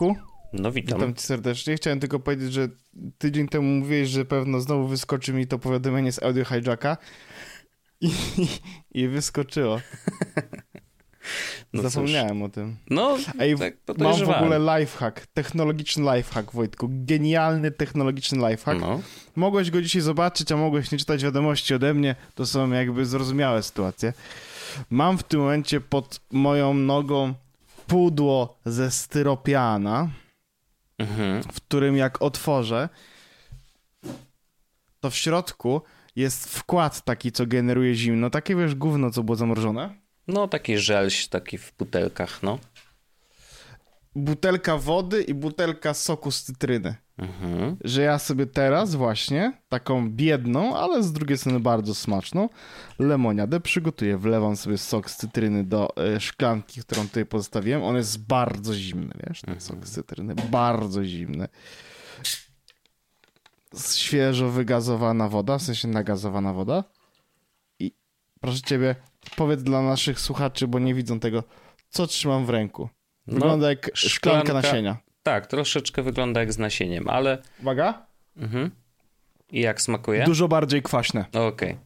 Wojtku. No witam. Witam cię serdecznie. Chciałem tylko powiedzieć, że tydzień temu mówiłeś, że pewno znowu wyskoczy mi to powiadomienie z audio hijacka i, i wyskoczyło. No Zapomniałem cóż. o tym. No, Ej, tak mam w ogóle lifehack, technologiczny lifehack, Wojtku. Genialny technologiczny lifehack. No. Mogłeś go dzisiaj zobaczyć, a mogłeś nie czytać wiadomości ode mnie. To są jakby zrozumiałe sytuacje. Mam w tym momencie pod moją nogą pudło ze styropiana, mhm. w którym jak otworzę, to w środku jest wkład taki, co generuje zimno. Takie wiesz, gówno, co było zamrożone. No, taki żelś, taki w butelkach, no. Butelka wody i butelka soku z cytryny. Mhm. Że ja sobie teraz właśnie taką biedną, ale z drugiej strony bardzo smaczną lemoniadę przygotuję. Wlewam sobie sok z cytryny do y, szklanki, którą tutaj pozostawiłem. On jest bardzo zimny, wiesz, ten mhm. sok z cytryny. Bardzo zimny. Świeżo wygazowana woda, w sensie nagazowana woda. I proszę ciebie, powiedz dla naszych słuchaczy, bo nie widzą tego, co trzymam w ręku. No, Wygląda no, jak szklanka, szklanka nasienia. Tak, troszeczkę wygląda jak z nasieniem, ale... Uwaga. Mhm. I jak smakuje? Dużo bardziej kwaśne. Okej. Okay.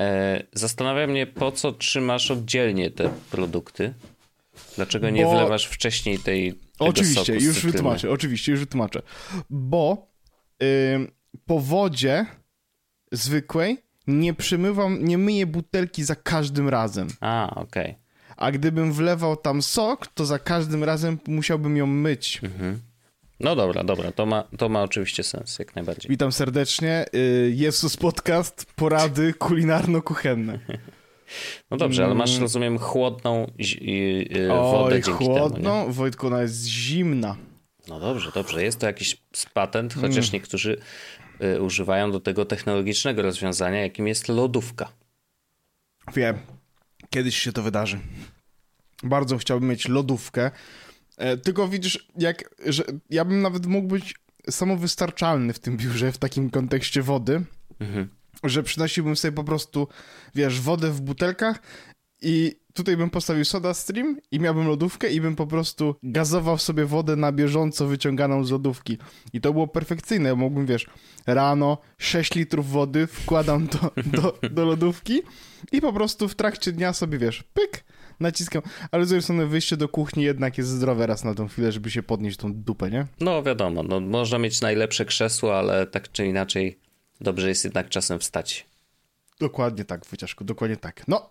E, zastanawia mnie, po co trzymasz oddzielnie te produkty? Dlaczego nie Bo... wlewasz wcześniej tej Oczywiście, już wytłumaczę, oczywiście, już wytłumaczę. Bo yy, po wodzie zwykłej nie przymywam, nie myję butelki za każdym razem. A, okej. Okay a gdybym wlewał tam sok, to za każdym razem musiałbym ją myć. Mhm. No dobra, dobra, to ma, to ma oczywiście sens, jak najbardziej. Witam serdecznie. Y, Jezus Podcast, porady kulinarno-kuchenne. No dobrze, ale masz, rozumiem, chłodną yy, wodę Oj, chłodną? Temu, Wojtku, ona jest zimna. No dobrze, dobrze. Jest to jakiś patent, chociaż mm. niektórzy y, używają do tego technologicznego rozwiązania, jakim jest lodówka. Wiem. Kiedyś się to wydarzy. Bardzo chciałbym mieć lodówkę. E, tylko widzisz, jak, że ja bym nawet mógł być samowystarczalny w tym biurze, w takim kontekście wody, mhm. że przynosiłbym sobie po prostu, wiesz, wodę w butelkach i tutaj bym postawił soda stream i miałbym lodówkę i bym po prostu gazował sobie wodę na bieżąco wyciąganą z lodówki. I to było perfekcyjne. Mógłbym, wiesz, rano 6 litrów wody wkładam do, do, do lodówki i po prostu w trakcie dnia sobie, wiesz, pyk, naciskam. Ale z drugiej strony wyjście do kuchni jednak jest zdrowe raz na tą chwilę, żeby się podnieść tą dupę, nie? No wiadomo, no, można mieć najlepsze krzesło, ale tak czy inaczej dobrze jest jednak czasem wstać. Dokładnie tak, Wyciaszku, dokładnie tak. No,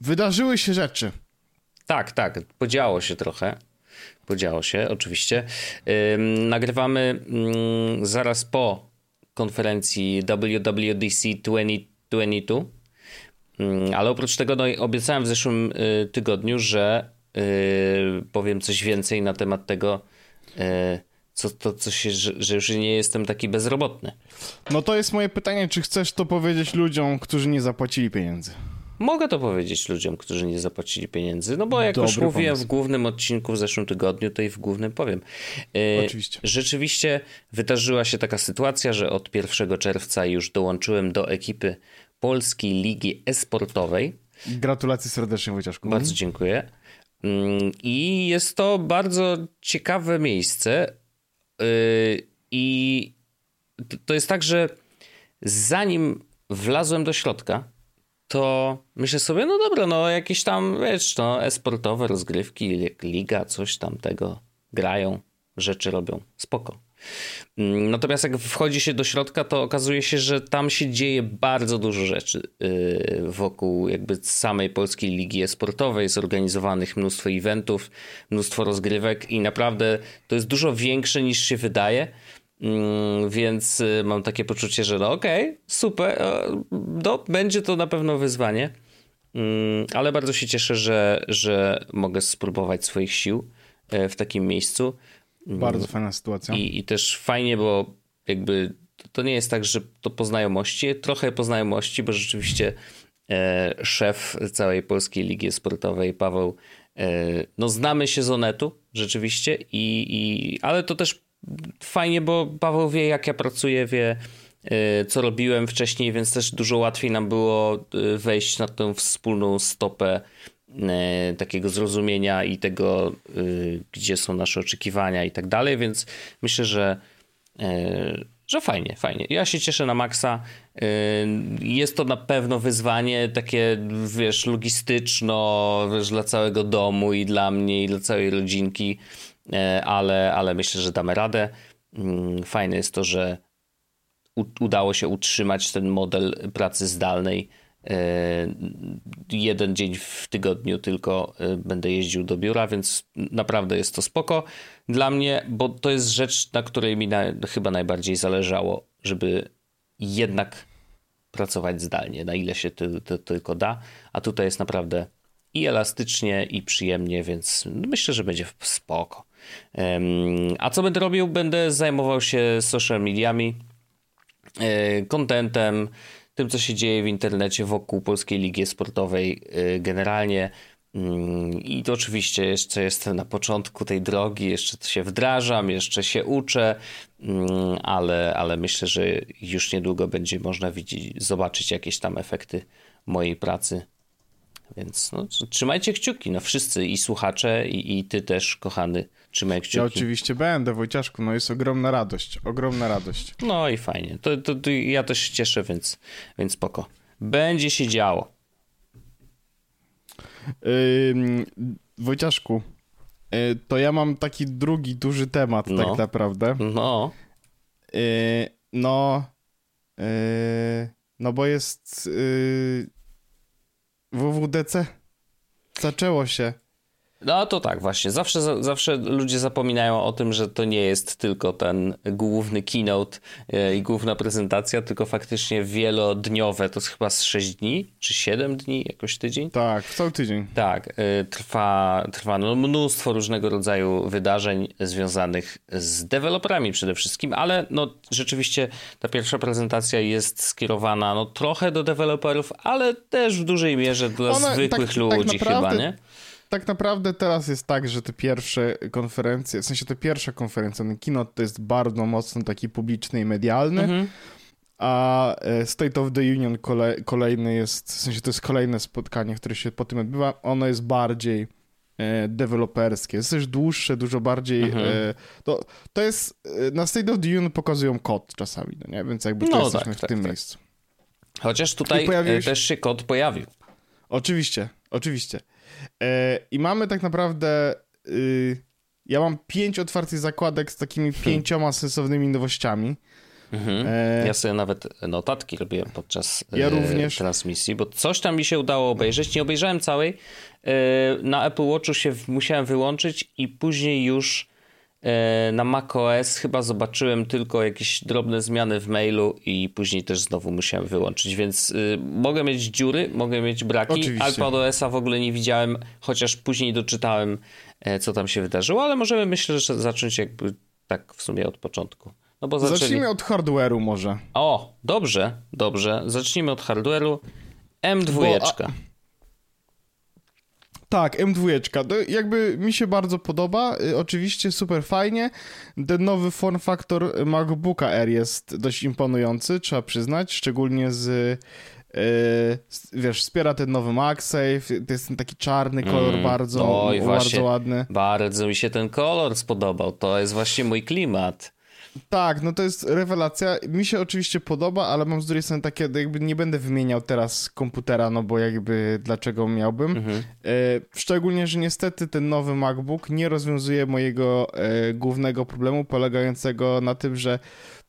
Wydarzyły się rzeczy. Tak, tak, podziało się trochę. Podziało się, oczywiście. Ym, nagrywamy ym, zaraz po konferencji WWDC 20 22. Mm, ale oprócz tego no, obiecałem w zeszłym y, tygodniu, że y, powiem coś więcej na temat tego, y, co, to, co się, że, że, już nie jestem taki bezrobotny. No to jest moje pytanie, czy chcesz to powiedzieć ludziom, którzy nie zapłacili pieniędzy? Mogę to powiedzieć ludziom, którzy nie zapłacili pieniędzy, no bo jak Dobry już mówiłem pomysł. w głównym odcinku w zeszłym tygodniu, to i w głównym powiem. Oczywiście. Rzeczywiście wydarzyła się taka sytuacja, że od 1 czerwca już dołączyłem do ekipy Polskiej Ligi Esportowej. Gratulacje serdecznie, Wojciaszku. Bardzo dziękuję. Mm, I jest to bardzo ciekawe miejsce. Y, I to jest tak, że zanim wlazłem do środka, to myślę sobie, no dobra, no jakieś tam, wiesz, no, esportowe rozgrywki, liga, coś tam tego grają, rzeczy robią. Spoko. Mm, natomiast jak wchodzi się do środka, to okazuje się, że tam się dzieje bardzo dużo rzeczy y, wokół jakby samej polskiej ligi sportowej, zorganizowanych mnóstwo eventów, mnóstwo rozgrywek i naprawdę to jest dużo większe niż się wydaje. Mm, więc y, mam takie poczucie, że no okej, okay, super, no, będzie to na pewno wyzwanie, mm, ale bardzo się cieszę, że, że mogę spróbować swoich sił w takim miejscu. Bardzo fajna sytuacja. I, I też fajnie, bo jakby to nie jest tak, że to po znajomości, trochę po znajomości, bo rzeczywiście e, szef całej Polskiej Ligi Sportowej, Paweł, e, no znamy się z Onetu rzeczywiście, i, i, ale to też fajnie, bo Paweł wie jak ja pracuję, wie e, co robiłem wcześniej, więc też dużo łatwiej nam było e, wejść na tę wspólną stopę e, takiego zrozumienia i tego, gdzie są nasze oczekiwania i tak dalej, więc myślę, że że fajnie, fajnie. Ja się cieszę na maksa. Y, jest to na pewno wyzwanie takie, wiesz, logistyczno, wiesz, dla całego domu i dla mnie, i dla całej rodzinki, y, ale, ale myślę, że damy radę. Mm, fajne jest to, że udało się utrzymać ten model pracy zdalnej. Y, jeden dzień w tygodniu tylko będę jeździł do biura, więc naprawdę jest to spoko dla mnie, bo to jest rzecz, na której mi na, chyba najbardziej zależało, żeby jednak pracować zdalnie, na ile się to, to, tylko da, a tutaj jest naprawdę i elastycznie, i przyjemnie, więc myślę, że będzie spoko. A co będę robił? Będę zajmował się social mediami, e, contentem, tym, co się dzieje w internecie wokół Polskiej Ligi Sportowej e, generalnie. Mm, I to oczywiście jeszcze jestem na początku tej drogi, jeszcze się wdrażam, jeszcze się uczę, mm, ale, ale myślę, że już niedługo będzie można widzieć, zobaczyć jakieś tam efekty mojej pracy. Więc no, trzymajcie kciuki, no wszyscy i słuchacze, i, i ty też, kochany, trzymaj kciuki. Ja oczywiście będę, Wojciaszku, no jest ogromna radość, ogromna radość. No i fajnie, to, to, to ja też się cieszę, więc, więc spoko. Będzie się działo. Yy, Wojciaszku, yy, to ja mam taki drugi duży temat no. tak naprawdę. No. Yy, no. Yy, no bo jest yy, WWDC. Zaczęło się. No to tak, właśnie. Zawsze, zawsze ludzie zapominają o tym, że to nie jest tylko ten główny keynote e, i główna prezentacja, tylko faktycznie wielodniowe, to jest chyba z 6 dni, czy 7 dni, jakoś tydzień? Tak, cały tydzień. Tak, e, trwa, trwa no mnóstwo różnego rodzaju wydarzeń związanych z deweloperami przede wszystkim, ale no rzeczywiście ta pierwsza prezentacja jest skierowana no trochę do deweloperów, ale też w dużej mierze dla One, zwykłych tak, ludzi tak naprawdę... chyba, nie? Tak naprawdę teraz jest tak, że te pierwsze konferencje, w sensie te pierwsza konferencja, ten keynote to jest bardzo mocno taki publiczny i medialny, mhm. a e, State of the Union kolej, kolejny jest, w sensie to jest kolejne spotkanie, które się po tym odbywa, ono jest bardziej e, deweloperskie, jest też dłuższe, dużo bardziej, mhm. e, to, to jest, na State of the Union pokazują kod czasami, no nie? Więc jakby to no, jesteśmy tak, w tak, tym tak. miejscu. Chociaż tutaj pojawiłeś... też się kod pojawił. Oczywiście, oczywiście. E, I mamy tak naprawdę. Y, ja mam pięć otwartych zakładek z takimi hmm. pięcioma sensownymi nowościami. Mhm. E... Ja sobie nawet notatki robiłem podczas ja e, również. transmisji, bo coś tam mi się udało obejrzeć. Nie obejrzałem całej. E, na Apple Watchu się musiałem wyłączyć i później już na macOS chyba zobaczyłem tylko jakieś drobne zmiany w mailu i później też znowu musiałem wyłączyć, więc y, mogę mieć dziury, mogę mieć braki. iPadOS-a w ogóle nie widziałem, chociaż później doczytałem, e, co tam się wydarzyło, ale możemy myślę, że zacząć jakby tak w sumie od początku. No bo zaczęli... Zacznijmy od hardware'u może. O, dobrze, dobrze. Zacznijmy od hardware'u. M2. Bo, a... Tak, M2. To jakby mi się bardzo podoba. Y, oczywiście super fajnie. Ten nowy form factor MacBooka Air jest dość imponujący, trzeba przyznać, szczególnie z Yy, wiesz, wspiera ten nowy MagSafe, to jest ten taki czarny kolor mm, bardzo, oj, bardzo ładny. Bardzo mi się ten kolor spodobał, to jest właśnie mój klimat. Tak, no to jest rewelacja. Mi się oczywiście podoba, ale mam z drugiej strony takie, jakby nie będę wymieniał teraz komputera, no bo jakby dlaczego miałbym. Mhm. E, szczególnie, że niestety ten nowy MacBook nie rozwiązuje mojego e, głównego problemu polegającego na tym, że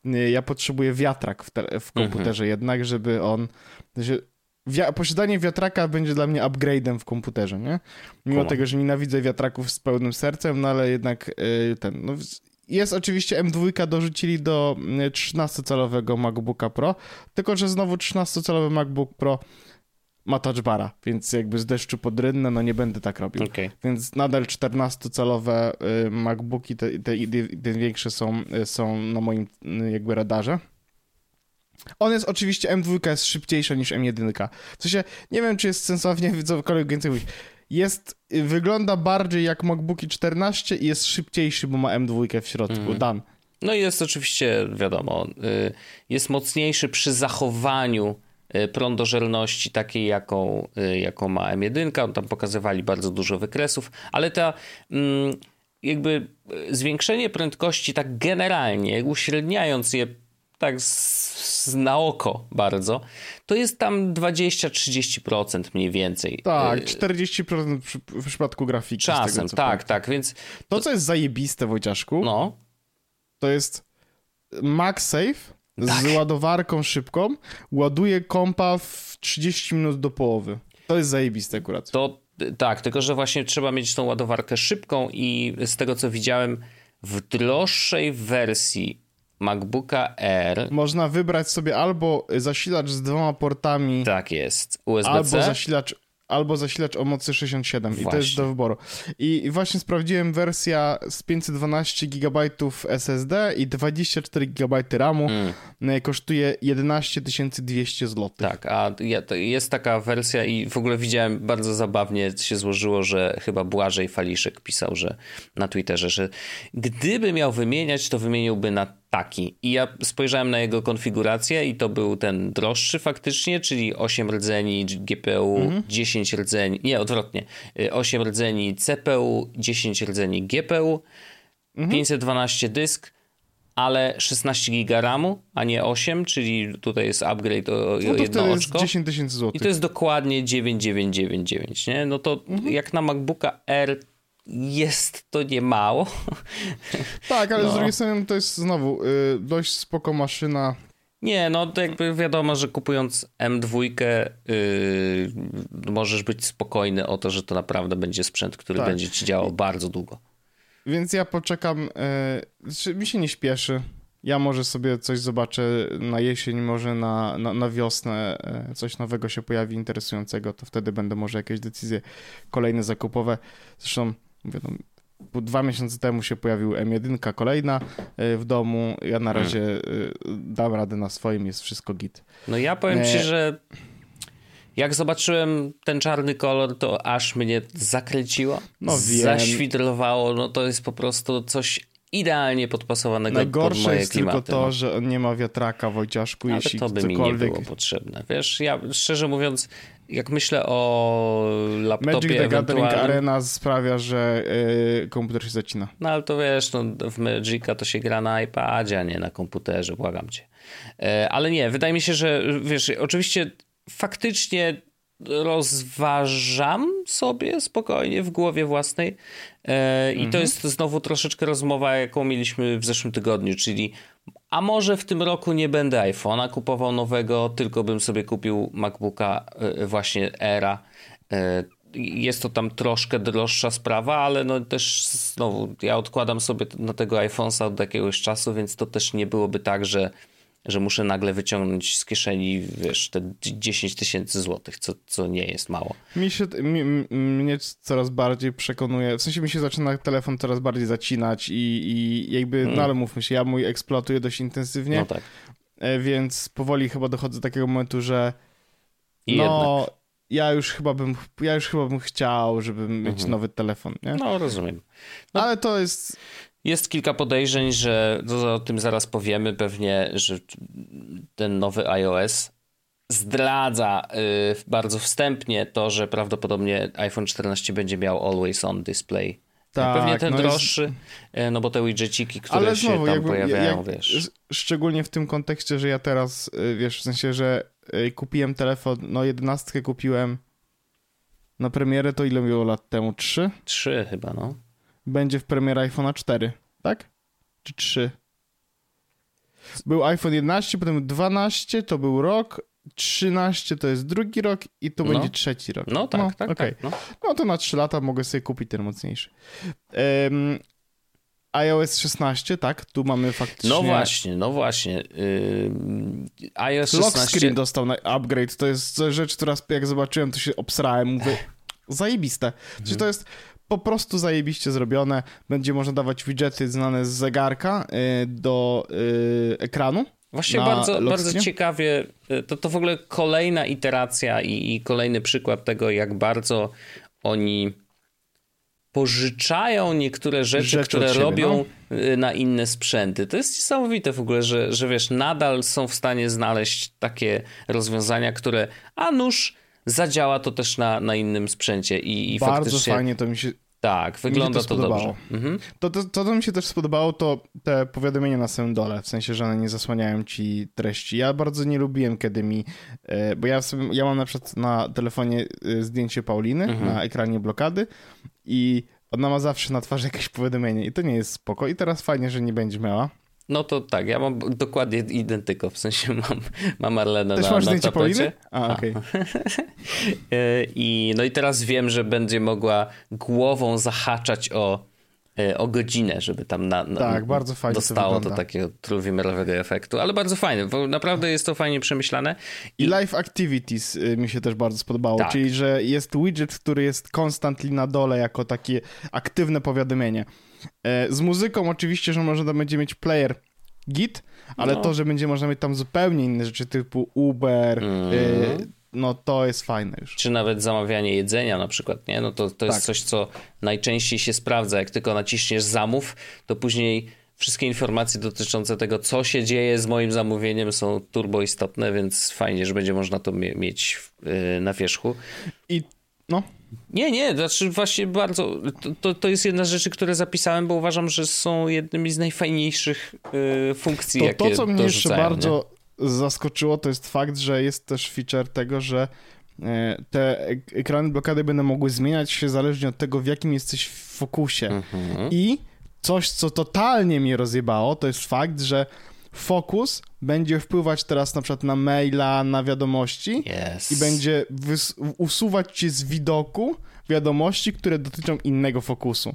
e, ja potrzebuję wiatrak w, te, w komputerze mhm. jednak, żeby on... Wi posiadanie wiatraka będzie dla mnie upgrade'em w komputerze, nie? Mimo tego, że nienawidzę wiatraków z pełnym sercem, no ale jednak yy, ten, no jest oczywiście M2 dorzucili do 13-calowego mm, MacBooka Pro, tylko że znowu 13-calowy MacBook Pro ma touchbara, więc jakby z deszczu pod rynne, no nie będę tak robił. Okay. Więc nadal 14-calowe y, MacBooki, te, te, te większe są, y, są na moim y, jakby radarze. On jest oczywiście, M2 jest szybciejsza niż M1. W sensie, nie wiem, czy jest sensownie cokolwiek więcej mówić. Jest, wygląda bardziej jak MacBooki 14 i jest szybciejszy, bo ma M2 w środku. Mm. Dan. No i jest oczywiście, wiadomo, jest mocniejszy przy zachowaniu Y, prądożerności takiej, jaką, y, jaką ma M1. Tam pokazywali bardzo dużo wykresów, ale ta mm, jakby y, zwiększenie prędkości tak generalnie, uśredniając je tak z, z, na oko bardzo, to jest tam 20-30% mniej więcej. Tak, 40% w przypadku grafiki. Czasem, tego, tak, tak, więc... To, co jest zajebiste, Wojciaszku, no. to jest MagSafe tak. z ładowarką szybką, ładuje kompa w 30 minut do połowy. To jest zajebiste akurat. To tak, tylko że właśnie trzeba mieć tą ładowarkę szybką i z tego co widziałem w droższej wersji MacBooka Air można wybrać sobie albo zasilacz z dwoma portami. Tak jest. USB-C albo zasilacz albo zasilacz o mocy 67 właśnie. i to jest do wyboru. I, właśnie sprawdziłem wersja z 512 GB SSD i 24 GB RAMu mm. kosztuje 11 200 zł. Tak, a jest taka wersja i w ogóle widziałem bardzo zabawnie się złożyło, że chyba Błażej Faliszek pisał, że na Twitterze, że gdyby miał wymieniać, to wymieniłby na taki. I ja spojrzałem na jego konfigurację i to był ten droższy faktycznie, czyli 8 rdzeni GPU, mhm. 10 rdzeni, nie, odwrotnie, 8 y, rdzeni CPU, 10 rdzeni GPU, mhm. 512 dysk, ale 16 giga RAMu, a nie 8, czyli tutaj jest upgrade o, no to jedno oczko. Jest 10 tysięcy złotych. I to jest dokładnie 9999, nie? No to mhm. jak na MacBooka R jest to nie mało. Tak, ale no. z drugiej strony to jest znowu y, dość spoko maszyna. Nie, no to jakby wiadomo, że kupując M2 y, możesz być spokojny o to, że to naprawdę będzie sprzęt, który tak. będzie ci działał bardzo długo. Więc ja poczekam, y, mi się nie śpieszy. Ja może sobie coś zobaczę na jesień, może na, na, na wiosnę y, coś nowego się pojawi interesującego, to wtedy będę może jakieś decyzje kolejne zakupowe. Zresztą Mówię, no, dwa miesiące temu się pojawił M1 kolejna e, w domu. Ja na hmm. razie hmm. dam radę na swoim, jest wszystko git. No ja powiem ci, e, że jak zobaczyłem ten czarny kolor, to aż mnie zakręciło. No wiem. Zaświdrowało. No to jest po prostu coś idealnie podpasowanego Najgorsze pod moje jest klimaty. tylko to, no. że on nie ma wiatraka, Wojciaszku, Ale jeśli to by mi nie było potrzebne. Wiesz, ja szczerze mówiąc, jak myślę o laptopie Magic the Gathering Arena sprawia, że yy, komputer się zacina. No ale to wiesz, no, w Magica to się gra na iPadzie, a nie na komputerze, błagam cię. Yy, ale nie, wydaje mi się, że wiesz, oczywiście faktycznie rozważam sobie spokojnie w głowie własnej. E, I to mhm. jest znowu troszeczkę rozmowa, jaką mieliśmy w zeszłym tygodniu, czyli a może w tym roku nie będę iPhone'a kupował nowego, tylko bym sobie kupił MacBooka e, właśnie Era. E, jest to tam troszkę droższa sprawa, ale no też znowu ja odkładam sobie na tego iPhone'a od jakiegoś czasu, więc to też nie byłoby tak, że że muszę nagle wyciągnąć z kieszeni, wiesz, te 10 tysięcy złotych, co, co nie jest mało. Mi się, mi, mnie coraz bardziej przekonuje, w sensie mi się zaczyna telefon coraz bardziej zacinać i, i jakby, hmm. no ale mówmy się, ja mój eksploatuję dość intensywnie, no tak. E, więc powoli chyba dochodzę do takiego momentu, że I no, jednak. ja już chyba bym, ja już chyba bym chciał, żeby mieć mhm. nowy telefon, nie? No, rozumiem. No. Ale to jest jest kilka podejrzeń, że o tym zaraz powiemy pewnie, że ten nowy iOS zdradza y, bardzo wstępnie to, że prawdopodobnie iPhone 14 będzie miał Always On Display. Tak, Pewnie ten no droższy, jest... Y, no bo te widgeciki, które Ale znowu, się tam jakby, pojawiają, jak, wiesz. Szczególnie w tym kontekście, że ja teraz, y, wiesz, w sensie, że kupiłem telefon, no jedenastkę kupiłem na premierę, to ile było lat temu? Trzy? Trzy chyba, no będzie w premierze iPhone'a 4, tak? Czy 3? Był iPhone 11, potem 12, to był rok, 13 to jest drugi rok i to no. będzie trzeci rok. No tak, no, tak, okay. tak. No. no. to na 3 lata mogę sobie kupić ten mocniejszy. Um, iOS 16, tak? Tu mamy faktycznie... No właśnie, no właśnie. Yy, iOS 16... Lock screen dostał na upgrade. To jest rzecz, która jak zobaczyłem, to się obsrałem. Mówię, zajebiste. Czyli to jest po prostu zajebiście zrobione. Będzie można dawać widgety znane z zegarka yy, do yy, ekranu. Właśnie bardzo, bardzo ciekawie, y, to, to w ogóle kolejna iteracja i, i kolejny przykład tego, jak bardzo oni pożyczają niektóre rzeczy, rzeczy które siebie, robią no? Y, na inne sprzęty. To jest niesamowite w ogóle, że, że wiesz, nadal są w stanie znaleźć takie rozwiązania, które, a nuż, zadziała to też na, na innym sprzęcie. I, i Bardzo faktycznie... fajnie to mi się tak, wygląda to, to dobrze. Mhm. To, to, to, co mi się też spodobało, to te powiadomienia na samym dole, w sensie, że one nie zasłaniają ci treści. Ja bardzo nie lubiłem, kiedy mi, e, bo ja, sobie, ja mam na przykład na telefonie e, zdjęcie Pauliny mhm. na ekranie blokady i ona ma zawsze na twarzy jakieś powiadomienie i to nie jest spoko i teraz fajnie, że nie będzie miała. No to tak, ja mam dokładnie identyko, w sensie mam, mam Arlenę Też na, masz na zdjęcie Pauliny? A, okej. Okay. E, I no i teraz wiem, że będzie mogła głową zahaczać o, e, o godzinę, żeby tam na, na tak, bardzo fajnie dostało to, to takiego trójwymiarowego efektu, ale bardzo fajne, bo naprawdę jest to fajnie przemyślane. I, I Live Activities y, mi się też bardzo spodobało, tak. czyli że jest widget, który jest constantly na dole jako takie aktywne powiadomienie. E, z muzyką oczywiście, że można będzie mieć player git, ale no. to, że będzie można mieć tam zupełnie inne rzeczy typu Uber, mm. no to jest fajne już. Czy nawet zamawianie jedzenia na przykład, nie? No to, to jest tak. coś, co najczęściej się sprawdza. Jak tylko naciśniesz zamów, to później wszystkie informacje dotyczące tego, co się dzieje z moim zamówieniem są turbo istotne, więc fajnie, że będzie można to mieć y, na wierzchu. I no. Nie, nie, znaczy właśnie bardzo, to, to, to, jest jedna z rzeczy, które zapisałem, bo uważam, że są jednymi z najfajniejszych y, funkcji, to, jakie To, co mnie jeszcze bardzo nie? zaskoczyło, to jest fakt, że jest też feature tego, że e, te ekrany blokady będą mogły zmieniać się zależnie od tego, w jakim jesteś w fokusie. Mhm. I coś, co totalnie mnie rozjebało, to jest fakt, że fokus będzie wpływać teraz na przykład na maila, na wiadomości yes. i będzie usuwać ci z widoku wiadomości, które dotyczą innego fokusu.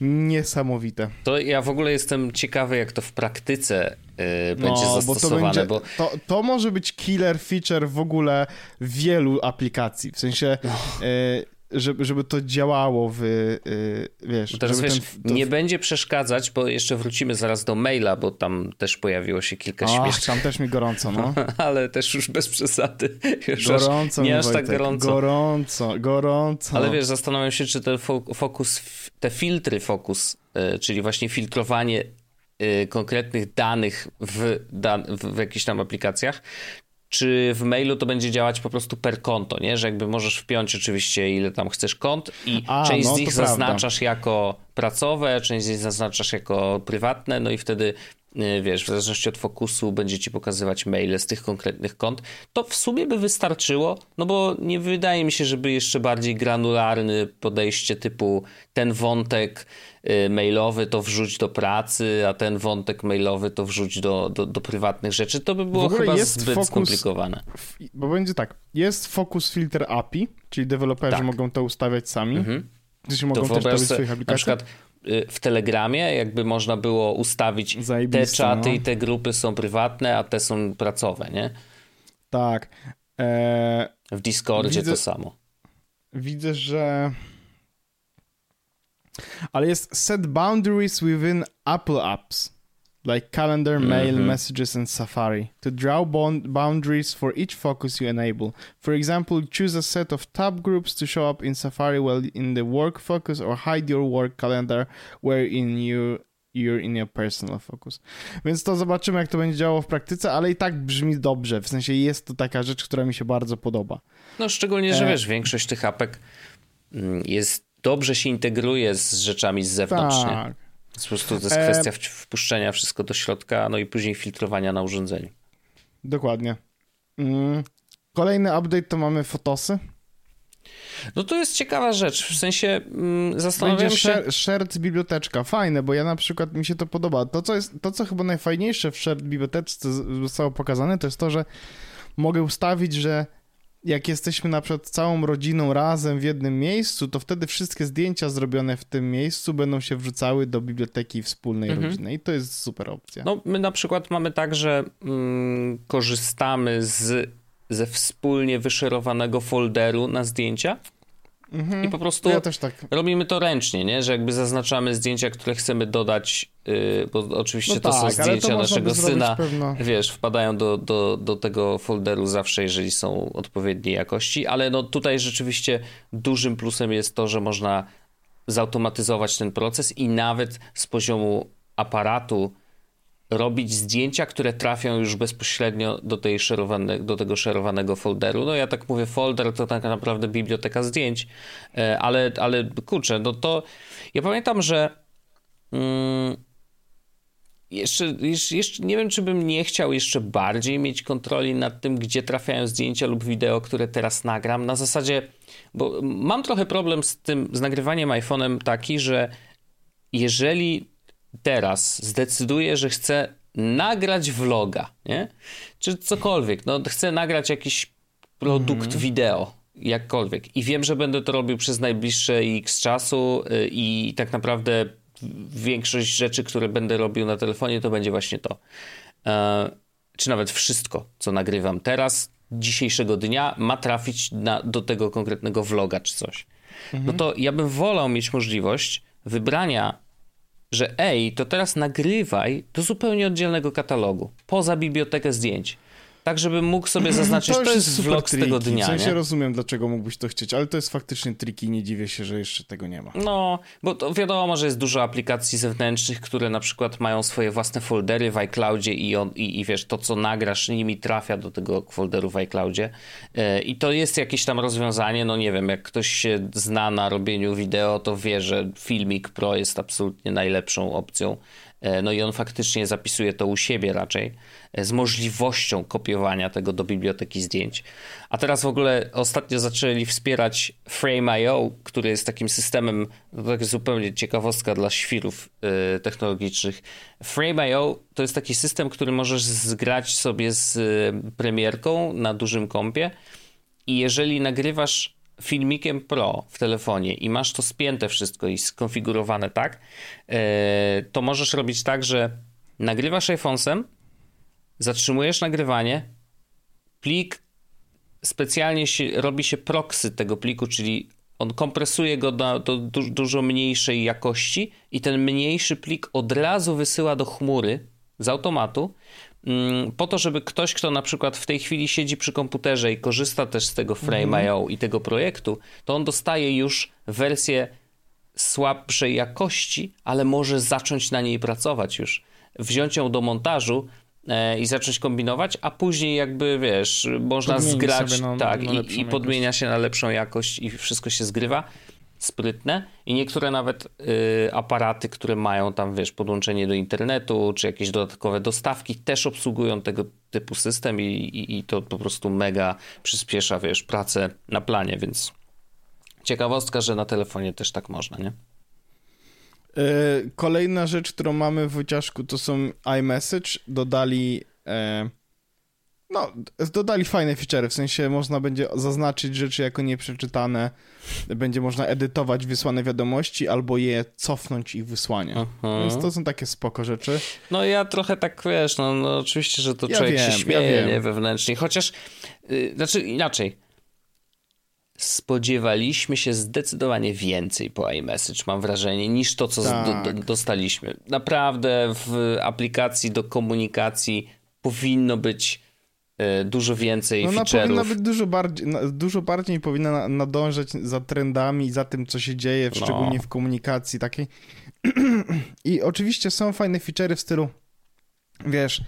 Niesamowite. To ja w ogóle jestem ciekawy, jak to w praktyce yy, będzie no, zastosowane. Bo to, będzie, bo... To, to może być killer feature w ogóle wielu aplikacji. W sensie. Yy, żeby, żeby to działało w, yy, wiesz... Bo teraz wiesz, ten, to... nie będzie przeszkadzać, bo jeszcze wrócimy zaraz do maila, bo tam też pojawiło się kilka śmiesznych... tam też mi gorąco, no. Ale też już bez przesady. Już gorąco aż, nie aż tak gorąco. Gorąco, gorąco. Ale wiesz, zastanawiam się, czy ten fokus, te filtry fokus, yy, czyli właśnie filtrowanie yy, konkretnych danych w, dan w, w jakichś tam aplikacjach, czy w mailu to będzie działać po prostu per konto, nie? Że jakby możesz wpiąć oczywiście ile tam chcesz kont i A, część no, z nich zaznaczasz jako pracowe, część z nich zaznaczasz jako prywatne, no i wtedy y, wiesz, w zależności od fokusu będzie ci pokazywać maile z tych konkretnych kont, to w sumie by wystarczyło, no bo nie wydaje mi się, żeby jeszcze bardziej granularny podejście typu ten wątek Y, mailowy to wrzuć do pracy, a ten wątek mailowy to wrzuć do, do, do prywatnych rzeczy, to by było chyba jest zbyt focus, skomplikowane. Bo będzie tak, jest focus filter API, czyli deweloperzy tak. mogą to ustawiać sami. Mhm. Gdzie mogą to też swoich aplikacji. Na przykład y, w Telegramie jakby można było ustawić te czaty no. i te grupy są prywatne, a te są pracowe, nie? Tak. Eee, w Discordzie widzę, to samo. Widzę, że ale jest set boundaries within Apple apps, like calendar, mail, mm -hmm. messages, and Safari, to draw boundaries for each focus you enable. For example, choose a set of tab groups to show up in Safari while in the work focus, or hide your work calendar wherein you you're in your personal focus. Więc to zobaczymy, jak to będzie działało w praktyce, ale i tak brzmi dobrze. W sensie jest to taka rzecz, która mi się bardzo podoba. No szczególnie, że e... wiesz, większość tych apek mm, jest dobrze się integruje z rzeczami z zewnątrz. Tak. Po prostu to jest e, kwestia wpuszczenia wszystko do środka, no i później filtrowania na urządzeniu. Dokładnie. Mm. Kolejny update to mamy fotosy. No to jest ciekawa rzecz, w sensie mm, zastanawiam Będzie się... Share, shared biblioteczka, fajne, bo ja na przykład mi się to podoba. To co, jest, to, co chyba najfajniejsze w shared biblioteczce zostało pokazane, to jest to, że mogę ustawić, że jak jesteśmy na przykład całą rodziną razem w jednym miejscu, to wtedy wszystkie zdjęcia zrobione w tym miejscu będą się wrzucały do biblioteki wspólnej Mhm. rodziny i to jest super opcja. No, my na przykład mamy tak, że mm, korzystamy z, ze wspólnie wyszerowanego folderu na zdjęcia i po prostu ja tak. robimy to ręcznie, nie? Że jakby zaznaczamy zdjęcia, które chcemy dodać, yy, bo oczywiście No to tak, są to zdjęcia można naszego syna. pewno- Wiesz, wpadają do, do, do tego folderu zawsze, jeżeli są odpowiedniej jakości, ale no tutaj rzeczywiście dużym plusem jest to, że można zautomatyzować ten proces i nawet z poziomu aparatu robić zdjęcia, które trafią już bezpośrednio do, tej do tego szerowanego folderu. No ja tak mówię, folder to tak naprawdę biblioteka zdjęć, e, ale, ale kurczę, no to ja pamiętam, że mm, jeszcze, jeszcze nie wiem, czy bym nie chciał jeszcze bardziej mieć kontroli nad tym, gdzie trafiają zdjęcia lub wideo, które teraz nagram. Na zasadzie, bo mam trochę problem z tym, z nagrywaniem iPhone'em taki, że jeżeli teraz zdecyduję, że chcę nagrać vloga, nie? Czy cokolwiek, no chcę nagrać jakiś produkt wideo, jakkolwiek. I wiem, że będę to robił przez najbliższe x czasu y, i tak naprawdę większość rzeczy, które będę robił na telefonie, to będzie właśnie to. E, czy nawet wszystko, co nagrywam teraz, dzisiejszego dnia, ma trafić na, do tego konkretnego vloga czy coś. No to ja bym wolał mieć możliwość wybrania że ej, to teraz nagrywaj do zupełnie oddzielnego katalogu, poza bibliotekę zdjęć. Tak, żebym mógł sobie zaznaczyć, to, już jest vlog z tego dnia, W sensie nie? rozumiem, dlaczego mógłbyś to chcieć, ale to jest faktycznie triki, nie dziwię się, że jeszcze tego nie ma. No, bo to wiadomo, że jest dużo aplikacji zewnętrznych, które na przykład mają swoje własne foldery w iCloudzie i, on, i, i wiesz, to co nagrasz nimi trafia do tego folderu w iCloudzie E, i to jest jakieś tam rozwiązanie, no nie wiem, jak ktoś się zna na robieniu wideo, to wie, że Filmic Pro jest absolutnie najlepszą opcją. E, No i on faktycznie zapisuje to u siebie raczej, e, z możliwością kopiowania tego do biblioteki zdjęć. A teraz w ogóle ostatnio zaczęli wspierać Frame.io, który jest takim systemem, to tak zupełnie ciekawostka dla świrów e, technologicznych. Frame.io to jest taki system, który możesz zgrać sobie z premierką na dużym kompie i jeżeli nagrywasz filmikiem Pro w telefonie i masz to spięte wszystko i skonfigurowane tak, e, to możesz robić tak, że nagrywasz iPhone'em, zatrzymujesz nagrywanie, plik specjalnie się, robi się proxy tego pliku, czyli on kompresuje go do, do du- dużo mniejszej jakości i ten mniejszy plik od razu wysyła do chmury z automatu, po to, żeby ktoś, kto na przykład w tej chwili siedzi przy komputerze i korzysta też z tego Frame.io i tego projektu, to on dostaje już wersję słabszej jakości, ale może zacząć na niej pracować już. Wziąć ją do montażu e, i zacząć kombinować, a później jakby, wiesz, można Podmienić zgrać na- tak, na i, i podmienia się na lepszą jakość i wszystko się zgrywa. Sprytne. I niektóre nawet y, aparaty, które mają tam, wiesz, podłączenie do internetu, czy jakieś dodatkowe dostawki, też obsługują tego typu system i, i, i to po prostu mega przyspiesza, wiesz, pracę na planie, więc ciekawostka, że na telefonie też tak można, nie? E, Kolejna rzecz, którą mamy w wyciążku, to są iMessage. Dodali. E, no, dodali fajne feature, w sensie można będzie zaznaczyć rzeczy jako nieprzeczytane, będzie można edytować wysłane wiadomości albo je cofnąć ich wysłanie. Mhm. Więc to są takie spoko rzeczy. No ja trochę tak, wiesz, no, no oczywiście, że to Ja człowiek wiem, się ja śmieje, wiem. nie, wewnętrznie, chociaż, yy, znaczy inaczej, spodziewaliśmy się zdecydowanie więcej po iMessage, mam wrażenie, niż to, co Tak. do, do, dostaliśmy. Naprawdę w aplikacji do komunikacji powinno być dużo więcej No ona feature'ów. powinna być dużo bardziej, dużo bardziej powinna na- nadążać za trendami, za tym, co się dzieje, No. szczególnie w komunikacji takiej. I oczywiście są fajne feature'y w stylu, wiesz,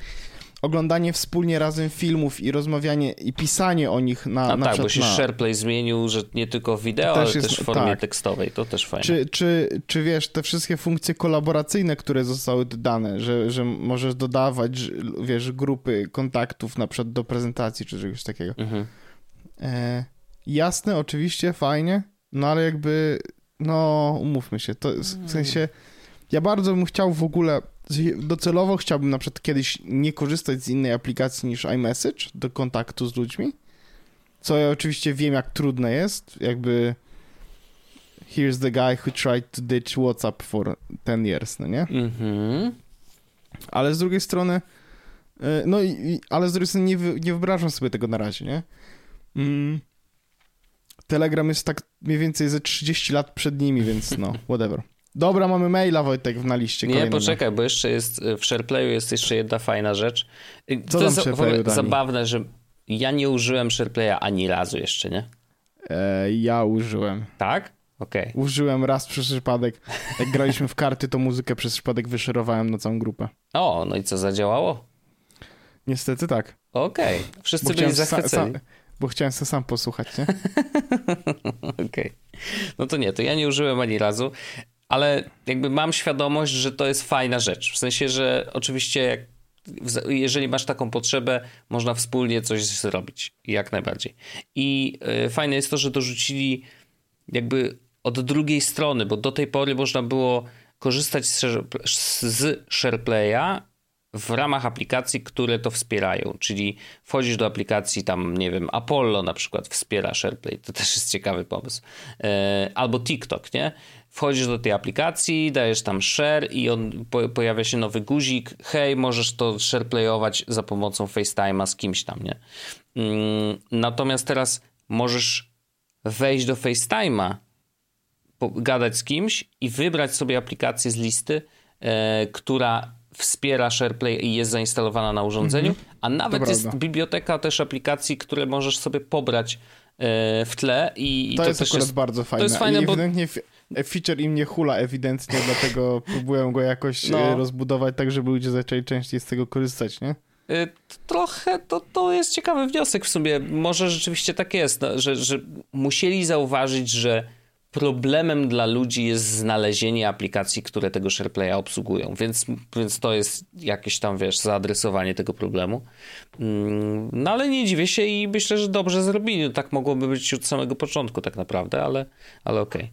oglądanie wspólnie razem filmów i rozmawianie i pisanie o nich na, A na tak, bo się na... SharePlay zmienił, że nie tylko wideo, Też ale jest- też w formie tak. tekstowej, to też fajne. Czy, czy, czy wiesz, te wszystkie funkcje kolaboracyjne, które zostały dodane, że, że możesz dodawać, wiesz, grupy kontaktów na przykład do prezentacji czy czegoś takiego. Mhm. E, jasne, oczywiście, fajnie, no ale jakby, no umówmy się, to w sensie, ja bardzo bym chciał w ogóle, docelowo chciałbym na przykład kiedyś nie korzystać z innej aplikacji niż iMessage do kontaktu z ludźmi, Co ja oczywiście wiem, jak trudne jest. Jakby here's the guy who tried to ditch WhatsApp for 10 years, no nie? Mhm. Ale z drugiej strony, e, no i, i ale z drugiej strony nie, wy, nie wyobrażam sobie tego na razie, nie? Mm. Telegram jest tak mniej więcej ze 30 lat przed nimi, więc no, whatever. Dobra, mamy maila, Wojtek, na liście Nie, kolejnego. poczekaj, bo jeszcze jest w SharePlayu jest jeszcze jedna fajna rzecz. Y, Co to tam jest w zabawne, że ja nie użyłem SharePlaya ani razu jeszcze, nie? E, ja użyłem. Tak? Okej. Użyłem raz przez przypadek. Jak graliśmy w karty, to muzykę przez przypadek wyszerowałem na całą grupę. O, no i co, zadziałało? Niestety tak. Okej. Wszyscy Bo byli chciałem, sa, zachwyceni. sa, bo chciałem se sam posłuchać, nie? Okej. No to nie, to ja nie użyłem ani razu, ale jakby mam świadomość, że to jest fajna rzecz. W sensie, że oczywiście jak, jeżeli masz taką potrzebę, można wspólnie coś zrobić. Jak najbardziej. I y, fajne jest to, że dorzucili jakby od drugiej strony, bo do tej pory można było korzystać z, z SharePlaya w ramach aplikacji, które to wspierają. Czyli wchodzisz do aplikacji tam, nie wiem, Apollo na przykład wspiera SharePlay. To też jest ciekawy pomysł. E, albo TikTok, nie? Wchodzisz do tej aplikacji, dajesz tam share i on po, pojawia się nowy guzik. Hej, możesz to shareplayować za pomocą FaceTime'a z kimś tam, nie? Mm, natomiast teraz możesz wejść do FaceTime'a, gadać z kimś i wybrać sobie aplikację z listy, e, która wspiera SharePlay i jest zainstalowana na urządzeniu, a nawet To jest prawda. biblioteka też aplikacji, które możesz sobie pobrać e, w tle i, i To, jest też akurat bardzo fajne. jest fajne, I bo- feature im nie hula ewidentnie, dlatego próbują go jakoś No. e, rozbudować tak, żeby ludzie zaczęli częściej z tego korzystać, nie? Y, Trochę to, to jest ciekawy wniosek w sumie. Może rzeczywiście tak jest, no, że, że musieli zauważyć, że problemem dla ludzi jest znalezienie aplikacji, które tego SharePlaya obsługują, więc, więc to jest jakieś tam, wiesz, zaadresowanie tego problemu. Mm, No ale nie dziwię się i myślę, że dobrze zrobili. Tak mogłoby być od samego początku tak naprawdę, ale, ale okej. E,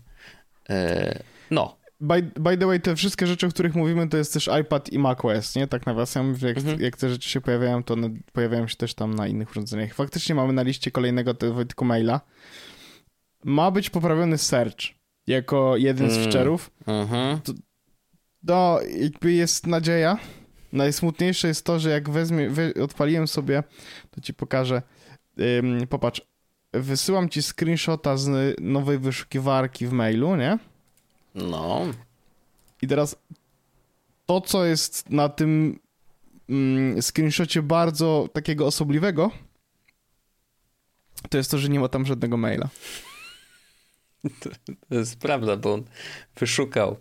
No, By, by the way, te wszystkie rzeczy, o których mówimy, to jest też iPad i macOS, nie? Tak nawiasem, jak, Mhm. jak te rzeczy się pojawiają, to one pojawiają się też tam na innych urządzeniach. Faktycznie mamy na liście kolejnego tego Wojtku maila. Ma być poprawiony search jako jeden z Mm. feature'ów. mhm. No, jakby jest nadzieja. Najsmutniejsze jest to, że jak wezmie, we, odpaliłem sobie, to ci pokażę. Ym, popatrz, wysyłam ci screenshota z nowej wyszukiwarki w mailu, nie? no, I teraz to, co jest na tym mm, screenshocie bardzo takiego osobliwego, to jest to, że nie ma tam żadnego maila. to jest prawda, bo on wyszukał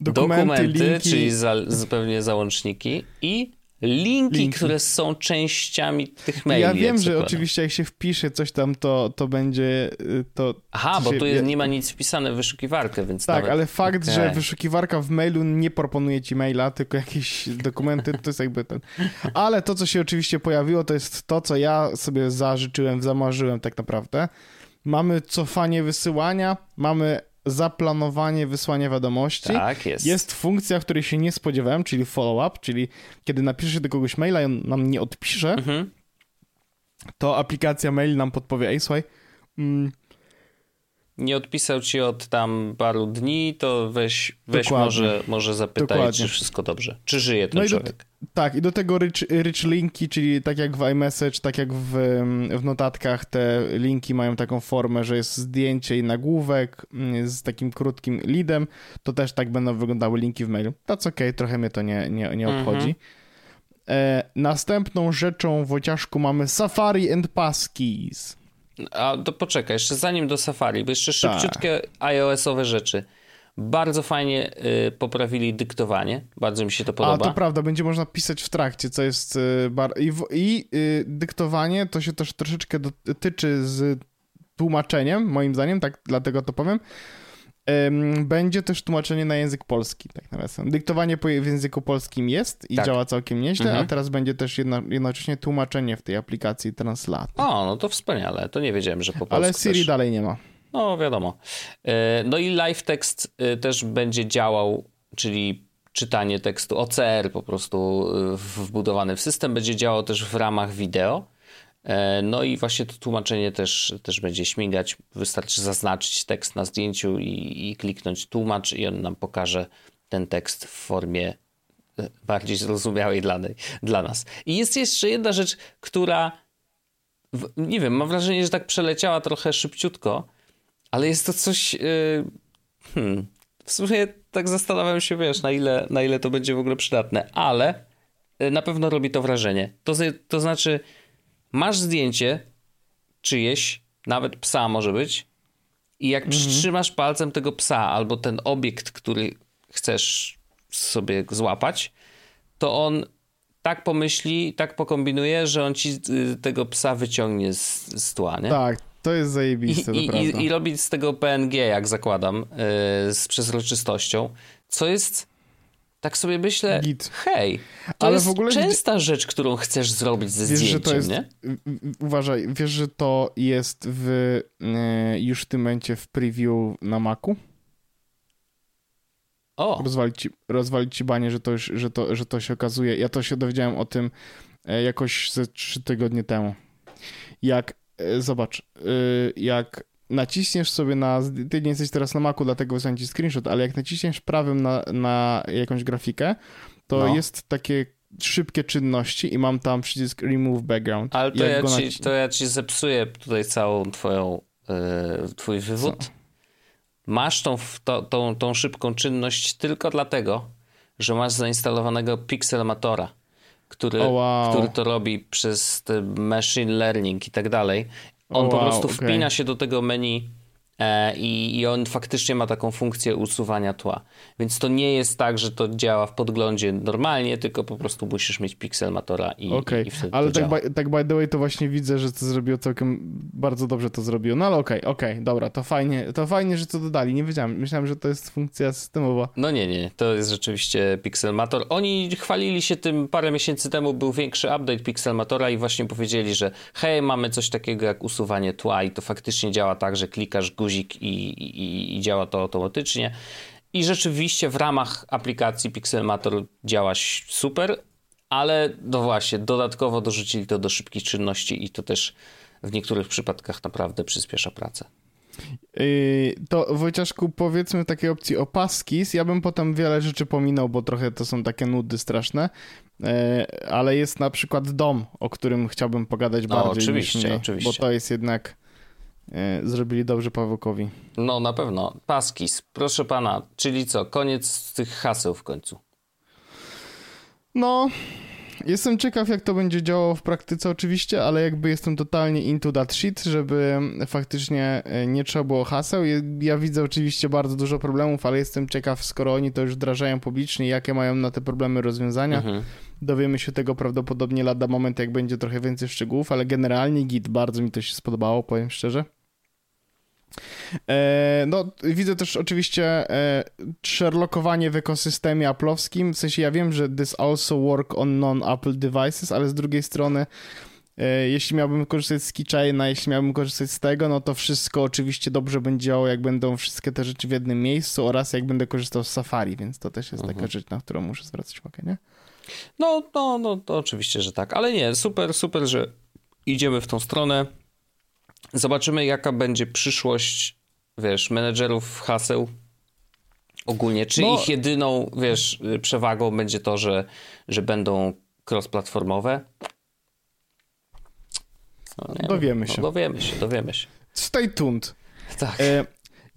Dokumenty, dokumenty, linki, czyli za, zupełnie załączniki i linki, Linki. które są częściami tych maili. ja wiem, że zakładam. oczywiście jak się wpisze coś tam, to, to będzie y, to... Aha, bo się- tu jest, nie ma nic wpisane w wyszukiwarkę, więc Tak, nawet... ale fakt, Okej. że wyszukiwarka w mailu nie proponuje ci maila, tylko jakieś dokumenty, to jest jakby ten. Ale to, co się oczywiście pojawiło, to jest to, co ja sobie zażyczyłem, zamarzyłem tak naprawdę. Mamy cofanie wysyłania, mamy zaplanowanie wysłania wiadomości. Tak, jest. Jest funkcja, której się nie spodziewałem, czyli follow-up, czyli kiedy napiszesz do kogoś maila i on nam nie odpisze, Mhm. to aplikacja mail nam podpowie, ej słuchaj, mm, Nie odpisał ci od tam paru dni, to weź, weź Dokładnie. może, może zapytaj, Dokładnie. czy wszystko dobrze. Czy żyje ten No i do, człowiek. tak, i do tego rich, rich linki, czyli tak jak w iMessage, tak jak w, w notatkach, te linki mają taką formę, że jest zdjęcie i nagłówek mm, z takim krótkim leadem, to też tak będą wyglądały linki w mailu. That's okej, trochę mnie to nie, nie, nie Mhm. obchodzi. E, następną rzeczą, Wojciaszku, mamy Safari and Passkeys. A to poczekaj, jeszcze zanim do Safari, bo jeszcze Tak. szybciutkie iOS-owe rzeczy. Bardzo fajnie y, poprawili dyktowanie. Bardzo mi się to A podoba. to prawda, będzie można pisać w trakcie, co jest y, bar... I, w, i y, dyktowanie to się też troszeczkę dotyczy z tłumaczeniem, moim zdaniem, tak dlatego to powiem. Będzie też tłumaczenie na język polski, tak nawiasem. Dyktowanie po- w języku polskim jest i Tak. działa całkiem nieźle, Mhm. a teraz będzie też jedno, jednocześnie tłumaczenie w tej aplikacji Translate. O, no to wspaniale. To nie wiedziałem, że po polsku Ale Siri też. dalej nie ma. No, wiadomo. E, No i live text e, też będzie działał, czyli czytanie tekstu OCR po prostu e, wbudowany w system będzie działał też w ramach wideo. E, no i właśnie to tłumaczenie też, też będzie śmigać. Wystarczy zaznaczyć tekst na zdjęciu i, i kliknąć tłumacz i on nam pokaże ten tekst w formie e, bardziej zrozumiałej dla, dla nas. I jest jeszcze jedna rzecz, która nie wiem, mam wrażenie, że tak przeleciała trochę szybciutko, ale jest to coś. Yy, hmm, w sumie tak zastanawiam się, wiesz, na ile, na ile to będzie w ogóle przydatne, ale na pewno robi to wrażenie. To, to znaczy, masz zdjęcie czyjeś, nawet psa może być, i jak mhm. przytrzymasz palcem tego psa albo ten obiekt, który chcesz sobie złapać, to on tak pomyśli, tak pokombinuje, że on ci y, tego psa wyciągnie z, z tła, nie? Tak, to jest zajebiste, I, i, i, I robi z tego PNG, jak zakładam, yy, z przezroczystością, co jest, tak sobie myślę, Git. hej, to Ale jest w ogóle częsta rzecz, którą chcesz zrobić ze wiesz, zdjęciem, jest, nie? Uważaj, wiesz, że to jest w, yy, już w tym momencie w preview na Macu? O. Rozwalić ci, rozwalić ci banie, że to, już, że, to, że to się okazuje. Ja to się dowiedziałem o tym e, jakoś ze trzy tygodnie temu. Jak, e, zobacz, e, jak naciśniesz sobie na, ty nie jesteś teraz na Macu, dlatego wysłałem ci screenshot, ale jak naciśniesz prawym na, na jakąś grafikę, to no. jest takie szybkie czynności i mam tam przycisk remove background. Ale to, ja ci, to ja ci zepsuję tutaj całą twoją, yy, twój wywód. Co? Masz tą, to, tą, tą szybką czynność tylko dlatego, że masz zainstalowanego Pixelmatora, który, oh, wow. który to robi przez machine learning i tak dalej. On wow, po prostu okay. wpina się do tego menu I, I, on faktycznie ma taką funkcję usuwania tła. Więc to nie jest tak, że to działa w podglądzie normalnie, tylko po prostu musisz mieć pixelmatora i, okay. i, i wtedy Ale tak by, tak by the way to właśnie widzę, że to zrobiło całkiem bardzo dobrze to zrobiło. No ale okej, okay, okej, okay, dobra, to fajnie, to fajnie, że to dodali. Nie wiedziałem, myślałem, że to jest funkcja systemowa. No nie, nie, to jest rzeczywiście pixelmator. Oni chwalili się tym parę miesięcy temu, był większy update pixelmatora i właśnie powiedzieli, że hej, mamy coś takiego jak usuwanie tła i to faktycznie działa tak, że klikasz guzik i, i, i działa to automatycznie. I rzeczywiście w ramach aplikacji Pixelmator działa super, ale no właśnie, dodatkowo dorzucili to do szybkich czynności i to też w niektórych przypadkach naprawdę przyspiesza pracę. Yy, to Wojciaszku, powiedzmy takiej opcji o Paskis. Ja bym potem wiele rzeczy pominął, bo trochę to są takie nudy straszne, yy, ale jest na przykład dom, o którym chciałbym pogadać no, bardziej oczywiście, niż oczywiście. bo to jest jednak zrobili dobrze Pawełkowi. No na pewno. Paskis, proszę pana, czyli co, koniec tych haseł w końcu? No, jestem ciekaw jak to będzie działało w praktyce oczywiście, ale jakby jestem totalnie into that shit, żeby faktycznie e, nie trzeba było haseł. Ja widzę oczywiście bardzo dużo problemów, ale jestem ciekaw, skoro oni to już wdrażają publicznie, jakie mają na te problemy rozwiązania. Mhm. Dowiemy się tego prawdopodobnie lada moment, jak będzie trochę więcej szczegółów, ale generalnie git, bardzo mi to się spodobało, powiem szczerze. E, no, widzę też oczywiście e, sherlockowanie w ekosystemie aplowskim. W sensie ja wiem, że this also work on non-Apple devices, ale z drugiej strony e, jeśli miałbym korzystać z Keychaina, jeśli miałbym korzystać z tego, no to wszystko oczywiście dobrze będzie działało, jak będą wszystkie te rzeczy w jednym miejscu oraz jak będę korzystał z Safari, więc to też jest mhm. taka rzecz, na którą muszę zwracać uwagę, nie? No, no, no, to oczywiście, że tak, ale nie, super, super, że idziemy w tą stronę. Zobaczymy, jaka będzie przyszłość, wiesz, menedżerów haseł ogólnie. Czy no, ich jedyną, wiesz, przewagą będzie to, że, że będą cross-platformowe? No, dowiemy no, się. No, dowiemy się, dowiemy się. Stay tuned. Tak. E,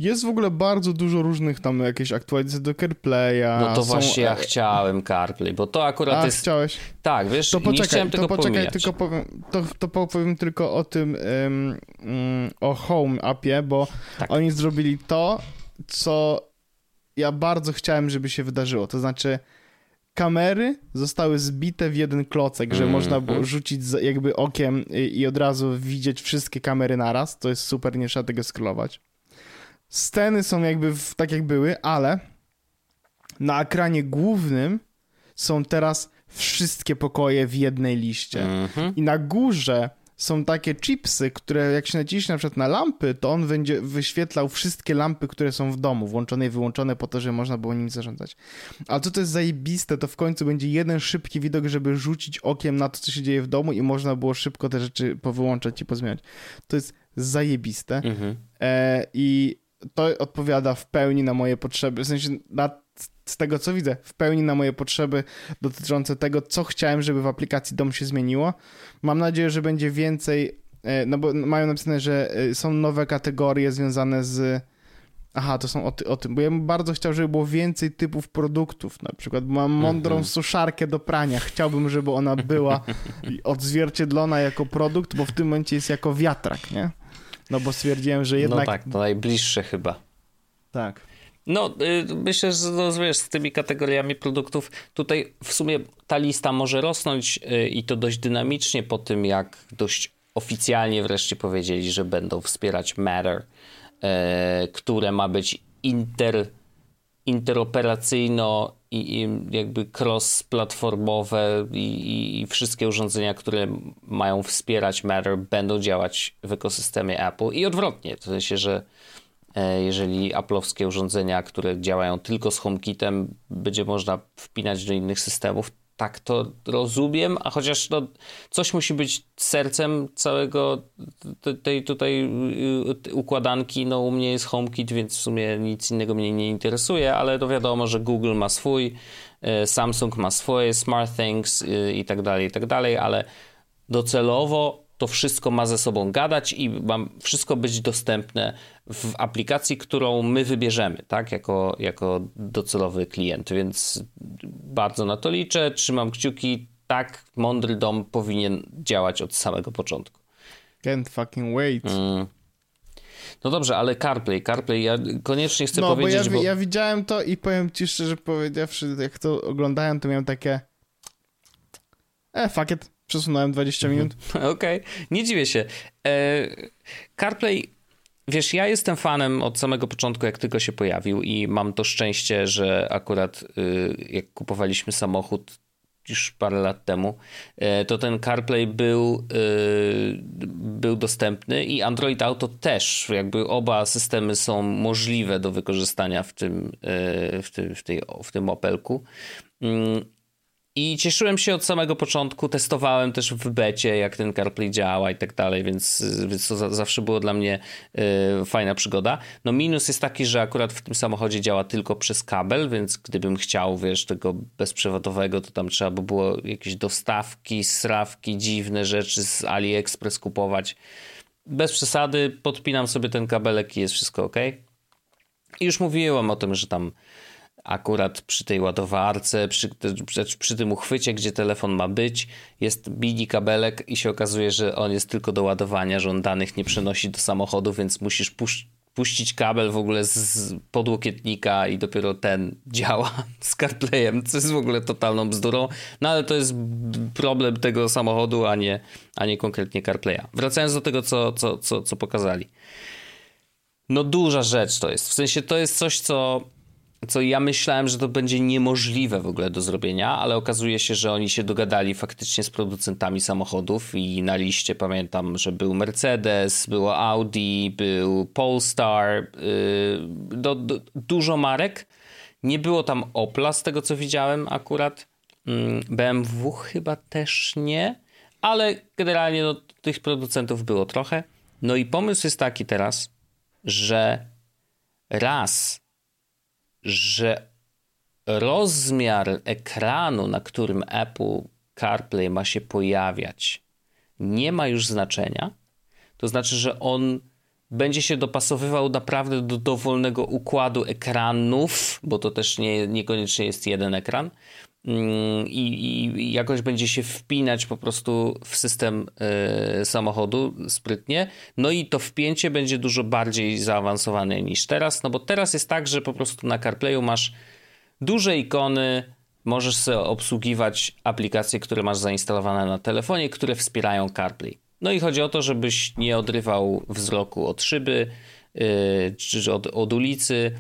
jest w ogóle bardzo dużo różnych tam jakieś aktualizacje do CarPlaya. No to są... właśnie ja chciałem CarPlay, bo to akurat A, jest... chciałeś? Tak, wiesz, to poczekaj, nie chciałem to tego poczekaj, pomijać. tylko powiem, to, to powiem tylko o tym, um, um, o Home appie, bo tak. oni zrobili to, co ja bardzo chciałem, żeby się wydarzyło. To znaczy kamery zostały zbite w jeden klocek, że mm -hmm. można było rzucić jakby okiem i, i od razu widzieć wszystkie kamery naraz. To jest super, nie trzeba tego scrollować sceny są jakby w, tak jak były, ale na ekranie głównym są teraz wszystkie pokoje w jednej liście. Mm -hmm. I na górze są takie chipsy, które jak się naciśnie na przykład na lampy, to on będzie wyświetlał wszystkie lampy, które są w domu, włączone i wyłączone po to, żeby można było nimi zarządzać. Ale co to jest zajebiste, to w końcu będzie jeden szybki widok, żeby rzucić okiem na to, co się dzieje w domu i można było szybko te rzeczy powyłączać i pozmieniać. To jest zajebiste. Mhm. E, I to odpowiada w pełni na moje potrzeby, w sensie na, z tego co widzę, w pełni na moje potrzeby dotyczące tego, co chciałem, żeby w aplikacji dom się zmieniło. Mam nadzieję, że będzie więcej, e, no bo mają napisane, że e, są nowe kategorie związane z Aha, to są o, ty, o, tym, bo ja bym bardzo chciał, żeby było więcej typów produktów. Na przykład mam mądrą mm -hmm. suszarkę do prania. Chciałbym, żeby ona była odzwierciedlona jako produkt, bo w tym momencie jest jako wiatrak, nie? No bo stwierdziłem, że jednak... No tak, to najbliższe chyba. Tak. No, y, myślę, że no, wiesz, z tymi kategoriami produktów tutaj w sumie ta lista może rosnąć y, i to dość dynamicznie po tym, jak dość oficjalnie wreszcie powiedzieli, że będą wspierać Matter, y, które ma być inter, interoperacyjno i, i jakby cross-platformowe i, i, wszystkie urządzenia, które mają wspierać Matter będą działać w ekosystemie Apple i odwrotnie, w sensie, że E, jeżeli Apple'owskie urządzenia, które działają tylko z HomeKitem, będzie można wpinać do innych systemów. Tak to rozumiem, a chociaż no, coś musi być sercem całego tej tutaj y, układanki. No u mnie jest HomeKit, więc w sumie nic innego mnie nie interesuje, ale to wiadomo, że Google ma swój, e, Samsung ma swoje, SmartThings y, i tak dalej, i tak dalej, ale docelowo to wszystko ma ze sobą gadać i ma wszystko być dostępne w aplikacji, którą my wybierzemy, tak, jako, jako docelowy klient, więc bardzo na to liczę, trzymam kciuki, tak, mądry dom powinien działać od samego początku. Can't fucking wait. Mm. No dobrze, ale CarPlay, CarPlay, ja koniecznie chcę no, powiedzieć, bo... Ja, bo ja widziałem to i powiem ci szczerze powiedziawszy, jak to oglądałem, to miałem takie e, fuck it, przesunąłem 20 mhm. minut. Okej, okay. nie dziwię się. E, CarPlay, wiesz, ja jestem fanem od samego początku, jak tylko się pojawił i mam to szczęście, że akurat y, jak kupowaliśmy samochód już parę lat temu, e, to ten CarPlay był, y, był dostępny i Android Auto też. Jakby oba systemy są możliwe do wykorzystania w tym, e, w tym, w tej, w tym Opelku. I cieszyłem się od samego początku, testowałem też w becie, jak ten CarPlay działa i tak dalej, więc, więc to za, zawsze było dla mnie y, fajna przygoda. No minus jest taki, że akurat w tym samochodzie działa tylko przez kabel, więc gdybym chciał, wiesz, tego bezprzewodowego, to tam trzeba by było jakieś dostawki, srawki, dziwne rzeczy z AliExpress kupować. Bez przesady, podpinam sobie ten kabelek i jest wszystko ok. I już mówiłem o tym, że tam akurat przy tej ładowarce, przy, przy, przy, tym uchwycie, gdzie telefon ma być, jest bidi kabelek i się okazuje, że on jest tylko do ładowania, że on danych nie przenosi do samochodu, więc musisz pusz, puścić kabel w ogóle z podłokietnika i dopiero ten działa z CarPlayem, co jest w ogóle totalną bzdurą, no ale to jest problem tego samochodu, a nie, a nie konkretnie CarPlaya. Wracając do tego, co, co, co, co pokazali. No duża rzecz to jest, w sensie to jest coś, co co ja myślałem, że to będzie niemożliwe w ogóle do zrobienia, ale okazuje się, że oni się dogadali faktycznie z producentami samochodów i na liście pamiętam, że był Mercedes, było Audi, był Polestar, yy, do, do, dużo marek. Nie było tam Opla z tego co widziałem akurat. Mm, BMW chyba też nie, ale generalnie no, tych producentów było trochę. No i pomysł jest taki teraz, że raz że rozmiar ekranu, na którym Apple CarPlay ma się pojawiać, nie ma już znaczenia. To znaczy, że on będzie się dopasowywał naprawdę do dowolnego układu ekranów, bo to też nie, niekoniecznie jest jeden ekran, i, i jakoś będzie się wpinać po prostu w system y, samochodu sprytnie. No i to wpięcie będzie dużo bardziej zaawansowane niż teraz, no bo teraz jest tak, że po prostu na CarPlayu masz duże ikony, możesz sobie obsługiwać aplikacje, które masz zainstalowane na telefonie, które wspierają CarPlay. No i chodzi o to, żebyś nie odrywał wzroku od szyby, yy, czy od, od ulicy,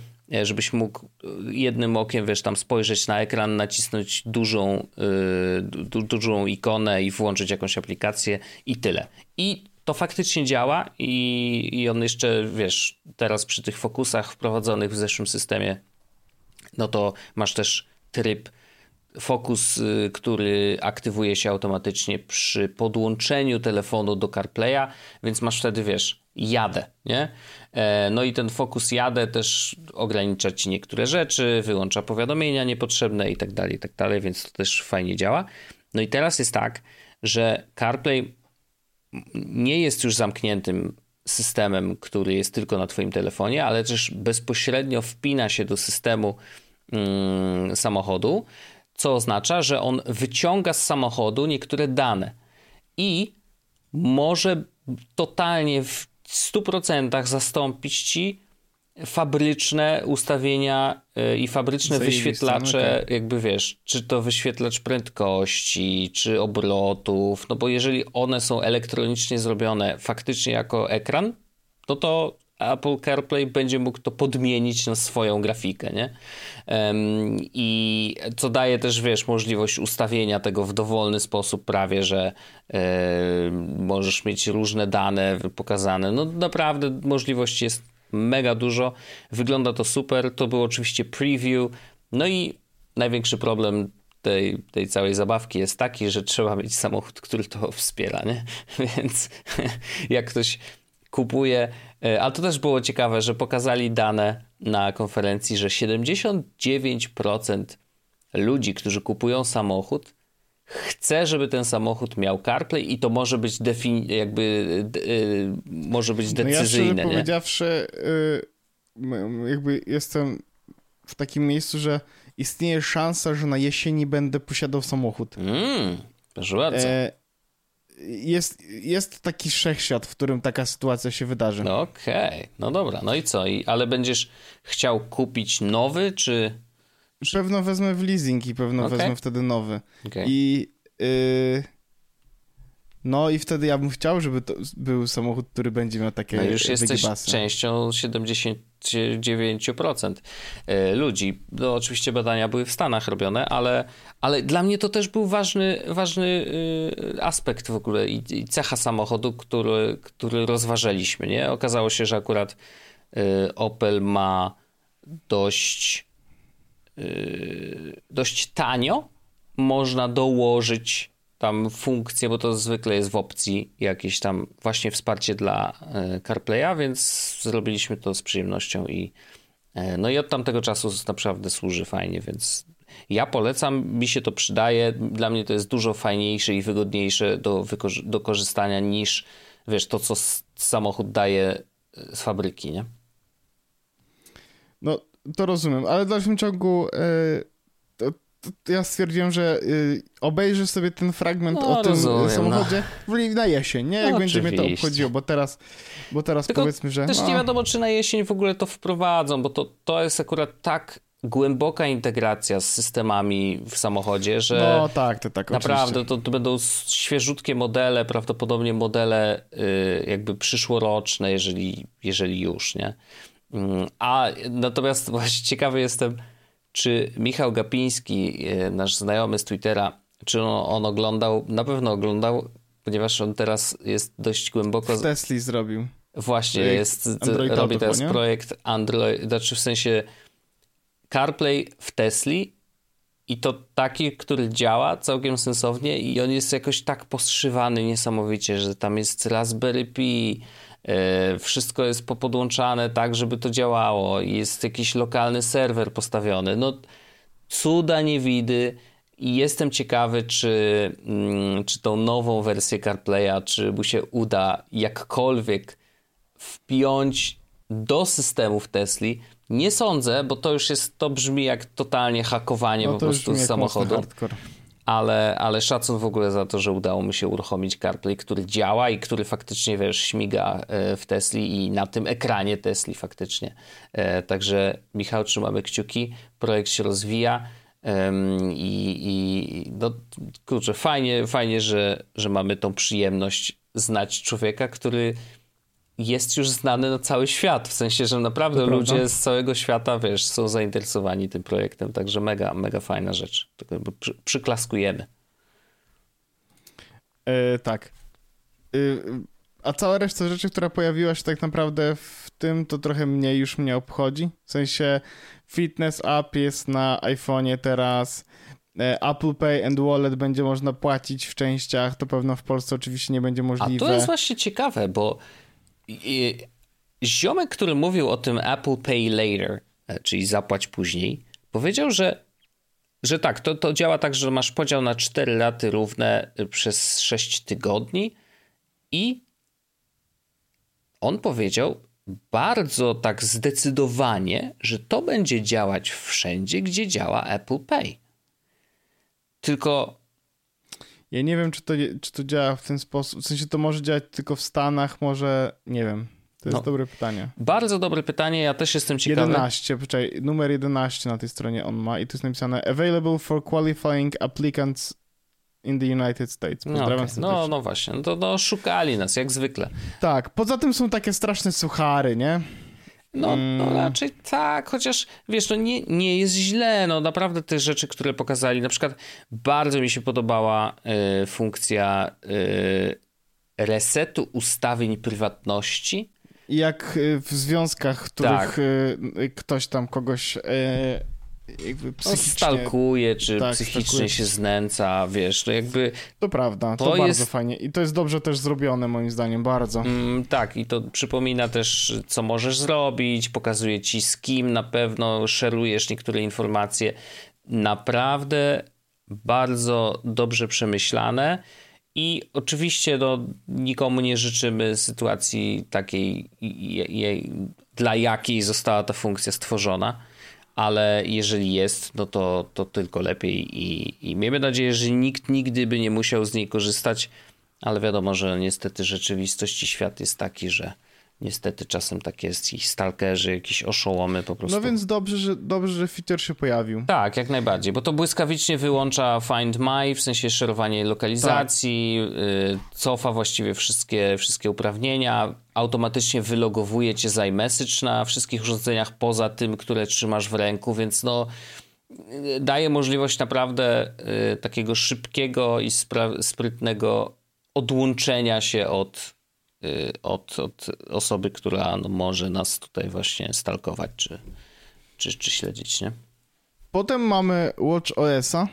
żebyś mógł jednym okiem, wiesz, tam spojrzeć na ekran, nacisnąć dużą, du, dużą ikonę i włączyć jakąś aplikację i tyle. I to faktycznie działa i, i on jeszcze, wiesz, teraz przy tych fokusach wprowadzonych w zeszłym systemie, no to masz też tryb fokus, y, który aktywuje się automatycznie przy podłączeniu telefonu do CarPlaya, więc masz wtedy, wiesz, jadę, nie? E, no i ten fokus jadę też ogranicza ci niektóre rzeczy, wyłącza powiadomienia niepotrzebne i tak dalej, i tak dalej, więc to też fajnie działa. No i teraz jest tak, że CarPlay nie jest już zamkniętym systemem, który jest tylko na Twoim telefonie, ale też bezpośrednio wpina się do systemu mm, samochodu, co oznacza, że on wyciąga z samochodu niektóre dane i może totalnie w 100% zastąpić ci fabryczne ustawienia y, i fabryczne Zajebiste, wyświetlacze, okay. jakby wiesz, czy to wyświetlacz prędkości, czy obrotów, no bo jeżeli one są elektronicznie zrobione faktycznie jako ekran, no to Apple CarPlay będzie mógł to podmienić na swoją grafikę, nie? Um, I co daje też, wiesz, możliwość ustawienia tego w dowolny sposób prawie, że e, możesz mieć różne dane pokazane. No naprawdę możliwości jest mega dużo. Wygląda to super. To był oczywiście preview. No i największy problem tej, tej całej zabawki jest taki, że trzeba mieć samochód, który to wspiera, nie? Więc jak ktoś kupuje, e, ale to też było ciekawe, że pokazali dane na konferencji, że 79% ludzi, którzy kupują samochód, chce, żeby ten samochód miał CarPlay i to może być defini- jakby yy, może być decyzyjne. No ja szczerze powiedziawszy, yy, jakby jestem w takim miejscu, że istnieje szansa, że na jesieni będę posiadał samochód. Mm, proszę bardzo. E, jest, jest taki wszechświat, w którym taka sytuacja się wydarzy. No okej, okay. no dobra, no i co? I, ale będziesz chciał kupić nowy, czy... Pewno wezmę w leasing i pewno okay. wezmę wtedy nowy. Okay. I... Yy... No i wtedy ja bym chciał, żeby to był samochód, który będzie miał takie No już jesteś wygibasy. częścią 79% e, ludzi. No oczywiście badania były w Stanach robione, ale, ale dla mnie to też był ważny, ważny e, aspekt w ogóle i, i cecha samochodu, który, który rozważaliśmy, nie? Okazało się, że akurat e, Opel ma dość dość tanio można dołożyć tam funkcje, bo to zwykle jest w opcji jakieś tam właśnie wsparcie dla e, CarPlaya, więc zrobiliśmy to z przyjemnością i e, no i od tamtego czasu naprawdę służy fajnie, więc ja polecam, mi się to przydaje, dla mnie to jest dużo fajniejsze i wygodniejsze do, do korzystania niż wiesz, to co samochód daje e, z fabryki, nie? No, to rozumiem, ale w dalszym ciągu ja stwierdziłem, że y, obejrzę sobie ten fragment no, o tym rozumiem, samochodzie no. na jesień, nie? Jak no, będzie mnie to obchodziło, bo teraz, bo teraz Tylko powiedzmy, że... Też no. nie wiadomo, czy na jesień w ogóle to wprowadzą, bo to, to jest akurat tak głęboka integracja z systemami w samochodzie, że no tak, to tak, naprawdę to, to, będą świeżutkie modele, prawdopodobnie modele y, jakby przyszłoroczne, jeżeli, jeżeli już, nie? Mm, a natomiast właśnie ciekawy jestem, czy Michał Gapiński, e, nasz znajomy z Twittera, czy on, on oglądał? Na pewno oglądał, ponieważ on teraz jest dość głęboko. W Tesli zrobił. Właśnie, jest, robi teraz nie? projekt Android, znaczy w sensie CarPlay w Tesli i to taki, który działa całkiem sensownie i on jest jakoś tak poszywany niesamowicie, że tam jest Raspberry Pi, wszystko jest popodłączane tak, żeby to działało. Jest jakiś lokalny serwer postawiony. No, cuda nie widy. I jestem ciekawy, czy, mm, czy tą nową wersję CarPlaya, czy mu się uda jakkolwiek wpiąć do systemów Tesli. Nie sądzę, bo to już jest, to brzmi jak totalnie hakowanie no po prostu z samochodu. Ale, ale szacun w ogóle za to, że udało mi się uruchomić CarPlay, który działa i który faktycznie, wiesz, śmiga e, w Tesli i na tym ekranie Tesli faktycznie. E, także Michał, trzymamy kciuki, projekt się rozwija i, i no kurczę, fajnie, fajnie że, że mamy tą przyjemność znać człowieka, który jest już znany na cały świat, w sensie, że naprawdę To ludzie prawda. z całego świata, wiesz, są zainteresowani tym projektem, także mega, mega fajna rzecz. Jakby przy, przyklaskujemy. E, tak. Y, a cała reszta rzeczy, która pojawiła się tak naprawdę w tym, to trochę mniej już mnie obchodzi. W sensie Fitness App jest na iPhone'ie teraz. e, Apple Pay and Wallet będzie można płacić w częściach. To pewno w Polsce oczywiście nie będzie A możliwe. to jest właśnie ciekawe, bo ziomek, który mówił o tym Apple Pay Later, e, czyli zapłać później, powiedział, że, że tak, to, to działa tak, że masz podział na 4 laty równe y, przez 6 tygodni i on powiedział bardzo tak zdecydowanie, że to będzie działać wszędzie, gdzie działa Apple Pay. Tylko Ja nie wiem, czy to, czy to działa w ten sposób. W sensie to może działać tylko w Stanach, może. Nie wiem. To jest No. dobre pytanie. bardzo dobre pytanie, ja też jestem ciekawy. 11, poczekaj, numer 11 na tej stronie on ma i tu jest napisane Available for qualifying applicants in the United States. No, Pozdrawiam okej. serdecznie. no, no właśnie, no to no, szukali nas, jak zwykle. Tak, poza tym są takie straszne suchary, nie? No, no Mm. raczej tak, chociaż wiesz, no nie, nie jest źle, no naprawdę te rzeczy, które pokazali, na przykład bardzo mi się podobała y, funkcja y, resetu ustawień prywatności. Jak y, w związkach, w których Tak. y, y, ktoś tam kogoś jakby No, psychicznie... stalkuje, czy tak, psychicznie stalkuje. się znęca, wiesz, to jakby To prawda, to, To bardzo jest- fajnie. I to jest dobrze też zrobione, moim zdaniem, bardzo. Mm, tak, i to przypomina też, co możesz zrobić, pokazuje ci z kim na pewno szerujesz niektóre informacje. Naprawdę bardzo dobrze przemyślane. I oczywiście no, nikomu nie życzymy sytuacji takiej, je, je, dla jakiej została ta funkcja stworzona, ale jeżeli jest, no to, to tylko lepiej i, i miejmy nadzieję, że nikt nigdy by nie musiał z niej korzystać, ale wiadomo, że niestety rzeczywistość i świat jest taki, że niestety czasem tak jest i stalkerzy, jakieś oszołomy po prostu. No więc dobrze, że, dobrze, że feature się pojawił. Tak, jak najbardziej, bo to błyskawicznie wyłącza Find My, w sensie szerowanie lokalizacji, y, cofa właściwie wszystkie, wszystkie uprawnienia, automatycznie wylogowuje cię z iMessage na wszystkich urządzeniach poza tym, które trzymasz w ręku, więc no y, daje możliwość naprawdę y, takiego szybkiego i sprytnego odłączenia się od, od, od osoby, która no, może nas tutaj właśnie stalkować czy, czy, czy śledzić, nie? Potem mamy Watch OS-a.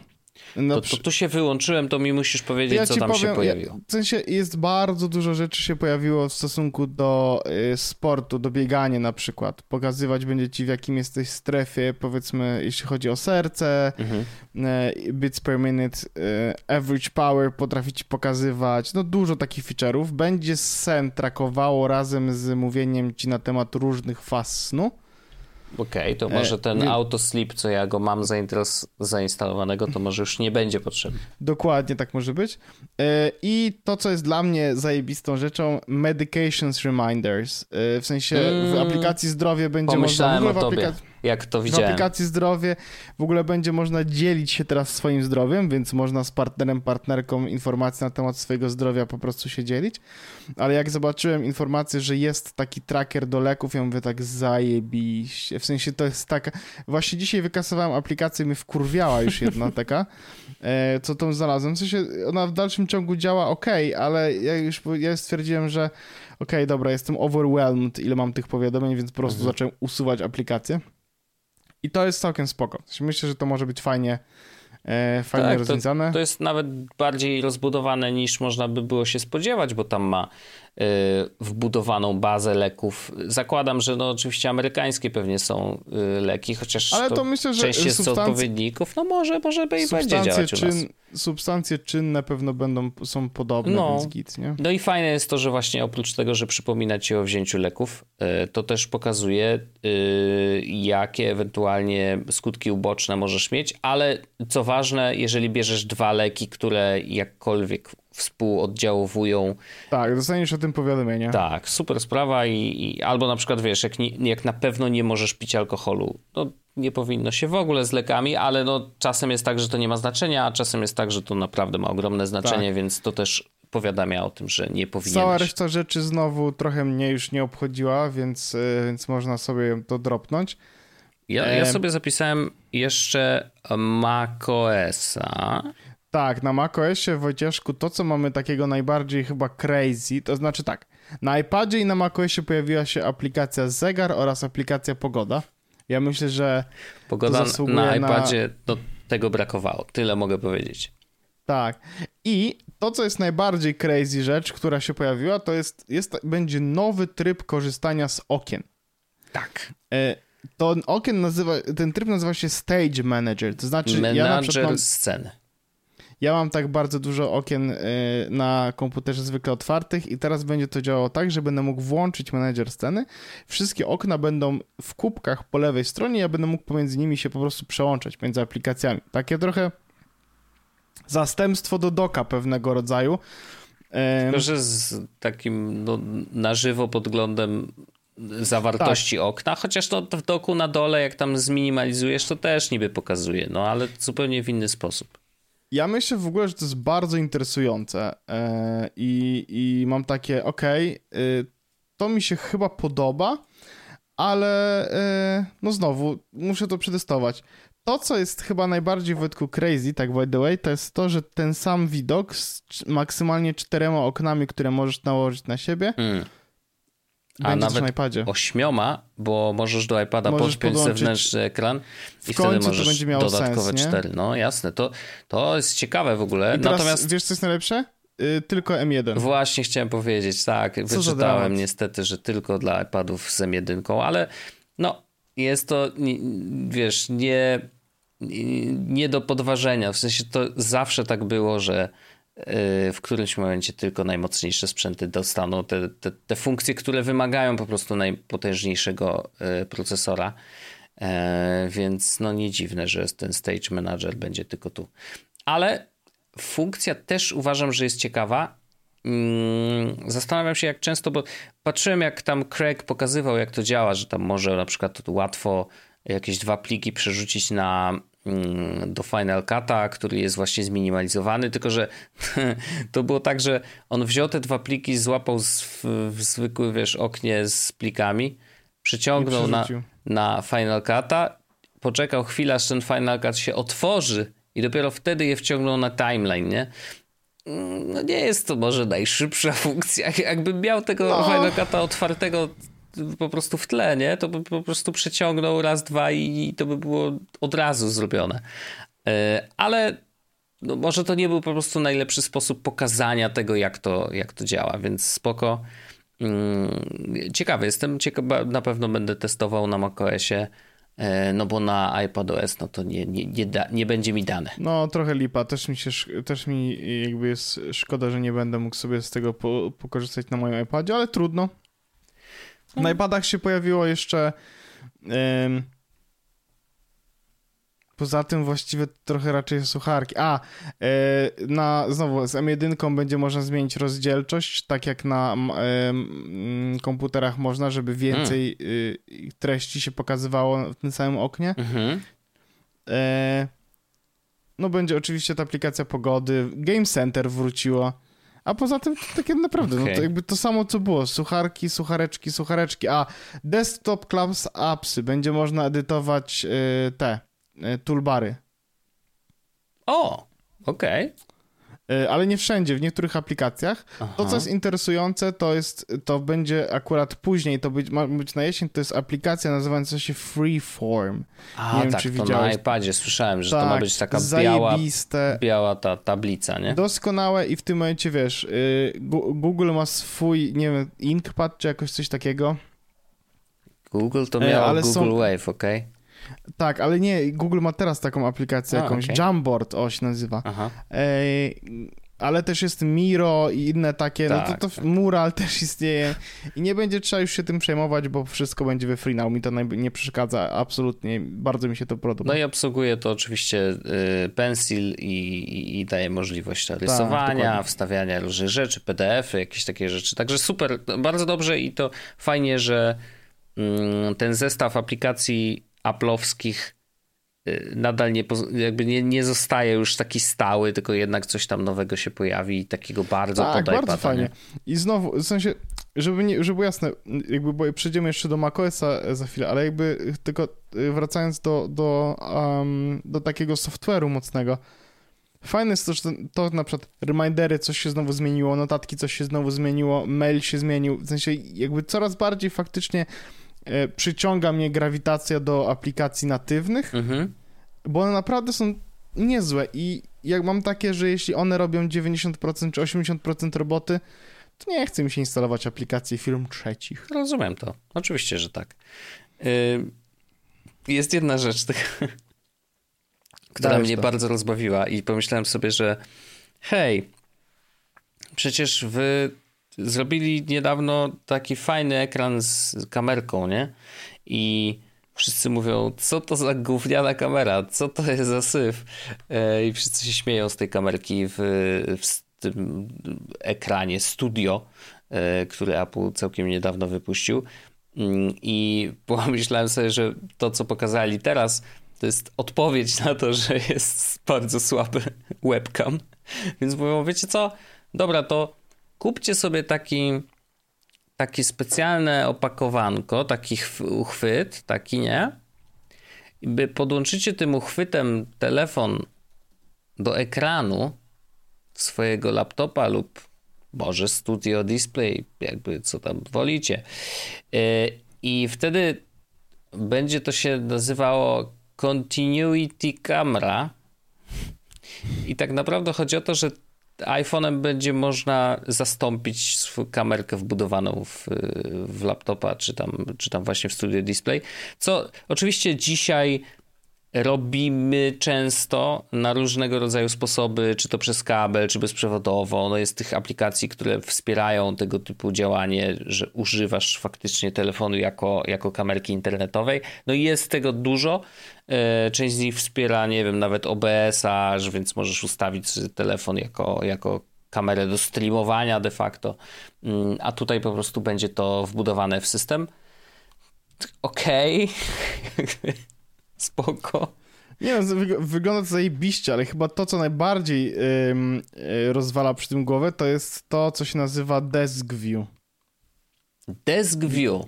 Na To, to tu się wyłączyłem, to mi musisz powiedzieć, co tam się pojawiło. Ja, w sensie jest bardzo dużo rzeczy się pojawiło w stosunku do y, sportu, do biegania na przykład. Pokazywać będzie ci w jakim jesteś strefie, powiedzmy, jeśli chodzi o serce, Mhm. y, bits per minute, y, average power potrafi ci pokazywać, no dużo takich feature'ów. Będzie sen trakowało razem z mówieniem ci na temat różnych faz snu. Okej, to E, może ten wie- autosleep, co ja go mam zainstalowanego, to może już nie będzie potrzebny. Dokładnie tak może być. E, I to, co jest dla mnie zajebistą rzeczą, medications reminders. E, W sensie w Mm. aplikacji zdrowie będzie Pomyślałem można... o w ogóle w tobie, jak to W widziałem. aplikacji zdrowie w ogóle będzie można dzielić się teraz swoim zdrowiem, więc można z partnerem, partnerką informacje na temat swojego zdrowia po prostu się dzielić. Ale jak zobaczyłem informację, że jest taki tracker do leków, ja mówię tak zajebiście. W sensie to jest taka... Właśnie dzisiaj wykasowałem aplikację, mnie wkurwiała już jedna taka, e, co tą znalazłem. W sensie ona w dalszym ciągu działa ok, ale ja już ja stwierdziłem, że okej, dobra, jestem overwhelmed, ile mam tych powiadomień, więc po prostu Mhm. zacząłem usuwać aplikację. I to jest całkiem spoko. Myślę, że to może być fajnie, e, fajnie Tak, to- rozwiązane. To jest nawet bardziej rozbudowane niż można by było się spodziewać, bo tam ma wbudowaną bazę leków. Zakładam, że no oczywiście amerykańskie pewnie są y, leki, chociaż Ale to, to myślę, że część jest z substancje- odpowiedników. No może, może by i będzie działać u nas. czyn, substancje czynne pewno będą, są podobne, No. więc git, nie? No i fajne jest to, że właśnie oprócz tego, że przypomina ci o wzięciu leków, y, to też pokazuje, y, jakie ewentualnie skutki uboczne możesz mieć, ale co ważne, jeżeli bierzesz dwa leki, które jakkolwiek współoddziałowują, Tak, dostaniesz o tym powiadomienie. tak, super sprawa i, i albo na przykład wiesz, jak, nie, jak na pewno nie możesz pić alkoholu, no nie powinno się w ogóle z lekami, ale no czasem jest tak, że to nie ma znaczenia, a czasem jest tak, że to naprawdę ma ogromne znaczenie, Tak. więc to też powiadamia o tym, że nie powinieneś. Cała reszta rzeczy znowu trochę mnie już nie obchodziła, więc, y, więc można sobie to dropnąć. Ja, ja sobie zapisałem jeszcze macOSa. Tak, na macOSie, Wojcieszku, to co mamy takiego najbardziej chyba crazy, to znaczy tak, na iPadzie i na macOSie pojawiła się aplikacja zegar oraz aplikacja pogoda. Ja myślę, że Pogoda na iPadzie, na... no tego brakowało, tyle mogę powiedzieć. Tak. I to, co jest najbardziej crazy rzecz, która się pojawiła, to jest, jest będzie nowy tryb korzystania z okien. Tak. E, to okien nazywa, ten tryb nazywa się Stage Manager, to znaczy... Manager ja na mam, sceny. Ja mam tak bardzo dużo okien y, na komputerze zwykle otwartych i teraz będzie to działało tak, że będę mógł włączyć menedżer sceny. Wszystkie okna będą w kubkach po lewej stronie, ja będę mógł pomiędzy nimi się po prostu przełączać między aplikacjami. Takie trochę zastępstwo do doka pewnego rodzaju. Tylko, że z takim no, na żywo podglądem zawartości tak. okna, chociaż to w doku na dole, jak tam zminimalizujesz, to też niby pokazuje, no ale zupełnie w inny sposób. Ja myślę w ogóle, że to jest bardzo interesujące yy, i mam takie, okej, okay, yy, to mi się chyba podoba, ale yy, no znowu, muszę to przetestować. To, co jest chyba najbardziej Wojtku crazy, tak by the way, to jest to, że ten sam widok z maksymalnie czterema oknami, które możesz nałożyć na siebie, mm a nawet na iPadzie. ośmioma, bo możesz do iPada możesz podpiąć zewnętrzny ekran i wtedy możesz dodatkowe sens, cztery. No jasne, to, to jest ciekawe w ogóle. I teraz, Natomiast wiesz co jest najlepsze? Yy, tylko M1. Właśnie chciałem powiedzieć, tak. Co wyczytałem niestety, że tylko dla iPadów z M1, ale no jest to, wiesz, nie, nie do podważenia. W sensie to zawsze tak było, że w którymś momencie tylko najmocniejsze sprzęty dostaną te, te, te funkcje, które wymagają po prostu najpotężniejszego y, procesora. E, więc no nie dziwne, że ten Stage Manager będzie tylko tu. Ale funkcja też uważam, że jest ciekawa. Mm, zastanawiam się, jak często, bo patrzyłem, jak tam Craig pokazywał, jak to działa, że tam może na przykład łatwo jakieś dwa pliki przerzucić na do Final Cut'a, który jest właśnie zminimalizowany, tylko że to było tak, że on wziął te dwa pliki, złapał w, w zwykły, wiesz, oknie z plikami, przyciągnął na, na Final Cut'a, poczekał chwilę, aż ten Final Cut się otworzy i dopiero wtedy je wciągnął na timeline, nie? Mm, no nie jest to może najszybsza funkcja. Jakbym miał tego no. Final Cut'a otwartego po prostu w tle, nie? To by po prostu przeciągnął raz, dwa i to by było od razu zrobione. E, ale no może to nie był po prostu najlepszy sposób pokazania tego, jak to, jak to działa, więc spoko. Mm, ciekawy jestem, ciekawa, na pewno będę testował na macOSie, e, no bo na iPadOS no to nie, nie, nie, da, nie będzie mi dane. No trochę lipa, też mi się, też mi jakby jest szkoda, że nie będę mógł sobie z tego po, pokorzystać na moim iPadzie, ale trudno. Na iPadach się pojawiło jeszcze. Ym, poza tym właściwie trochę raczej słucharki. A, yy, na, znowu z M1 będzie można zmienić rozdzielczość, tak jak na yy, komputerach można, żeby więcej yy, treści się pokazywało w tym samym oknie. Mhm. E, no będzie oczywiście ta aplikacja pogody. Game Center wróciło. A poza tym takie naprawdę, okay. no to jakby to samo co było. Sucharki, suchareczki, suchareczki. A Desktop Clubs Appsy. Będzie można edytować y, te y, toolbary. O, okej. Okay. E, ale nie wszędzie, w niektórych aplikacjach. Aha. To, co jest interesujące, to jest, to będzie akurat później, to być, ma być na jesień, to jest aplikacja nazywająca się Freeform. A, nie wiem, tak, czy to widziałeś. na iPadzie słyszałem, że tak, to ma tak, być taka biała, biała ta tablica, nie? Doskonałe i w tym momencie, wiesz, y, Google ma swój, nie wiem, Inkpad czy jakoś coś takiego. Google to e, miało Google są... Wave, okej? Okay? Tak, ale nie, Google ma teraz taką aplikację A, jakąś, okay. Jamboard, o się nazywa. Aha. ale też jest Miro i inne takie, tak, no to, to tak. Mural też istnieje i nie będzie trzeba już się tym przejmować, bo wszystko będzie we free now. Mi to nie przeszkadza absolutnie, bardzo mi się to podoba. No i obsługuje to oczywiście y, Pencil i, i, i, daje możliwość tak, rysowania, tak, wstawiania różnych rzeczy, PDF-y, jakieś takie rzeczy. Także super, bardzo dobrze i to fajnie, że mm, ten zestaw aplikacji aplowskich y, nadal nie, jakby nie, nie zostaje już taki stały, tylko jednak coś tam nowego się pojawi i takiego bardzo tak, bardzo pada, fajnie. Nie? I znowu, w sensie, żeby, nie, żeby było jasne, jakby bo przejdziemy jeszcze do macOSa za chwilę, ale jakby tylko wracając do, do, um, do takiego software'u mocnego, Fajne jest to, że to na przykład remindery, coś się znowu zmieniło, notatki, coś się znowu zmieniło, mail się zmienił, w sensie jakby coraz bardziej faktycznie e, przyciąga mnie grawitacja do aplikacji natywnych, mhm. bo one naprawdę są niezłe i jak mam takie, że jeśli one robią 90% czy 80% roboty, to nie chcę mi się instalować aplikacji firm trzecich. Rozumiem to. Oczywiście, że tak. Yy, jest jedna rzecz, która mnie to. bardzo rozbawiła i pomyślałem sobie, że hej, przecież wy zrobili niedawno taki fajny ekran z kamerką, nie? I wszyscy mówią, co to za gówniana kamera, co to jest za syf? E, I wszyscy się śmieją z tej kamerki w, w tym ekranie studio, e, który Apple całkiem niedawno wypuścił. Mm, I pomyślałem sobie, że to, co pokazali teraz, to jest odpowiedź na to, że jest bardzo słaby webcam. Więc mówią, wiecie co? Dobra, to kupcie sobie taki takie specjalne opakowanko, taki uchwyt, taki nie? By podłączycie tym uchwytem telefon do ekranu swojego laptopa lub może studio display, jakby co tam wolicie. E, I wtedy będzie to się nazywało Continuity Camera. I tak naprawdę chodzi o to, że iPhone'em będzie można zastąpić kamerkę wbudowaną w, w laptopa, czy tam, czy tam właśnie w Studio Display. Co oczywiście dzisiaj robimy często na różnego rodzaju sposoby, czy to przez kabel, czy bezprzewodowo. No jest tych aplikacji, które wspierają tego typu działanie, że używasz faktycznie telefonu jako, jako kamerki internetowej. No i jest tego dużo. E, część z nich wspiera, nie wiem, nawet OBS-a, więc możesz ustawić telefon jako, jako kamerę do streamowania de facto, mm, a tutaj po prostu będzie to wbudowane w system. Okej. Okay. Spoko. Nie wiem, wygląda to zajebiście, ale chyba to, co najbardziej yy, rozwala przy tym głowę, to jest to, co się nazywa Desk View. Desk View?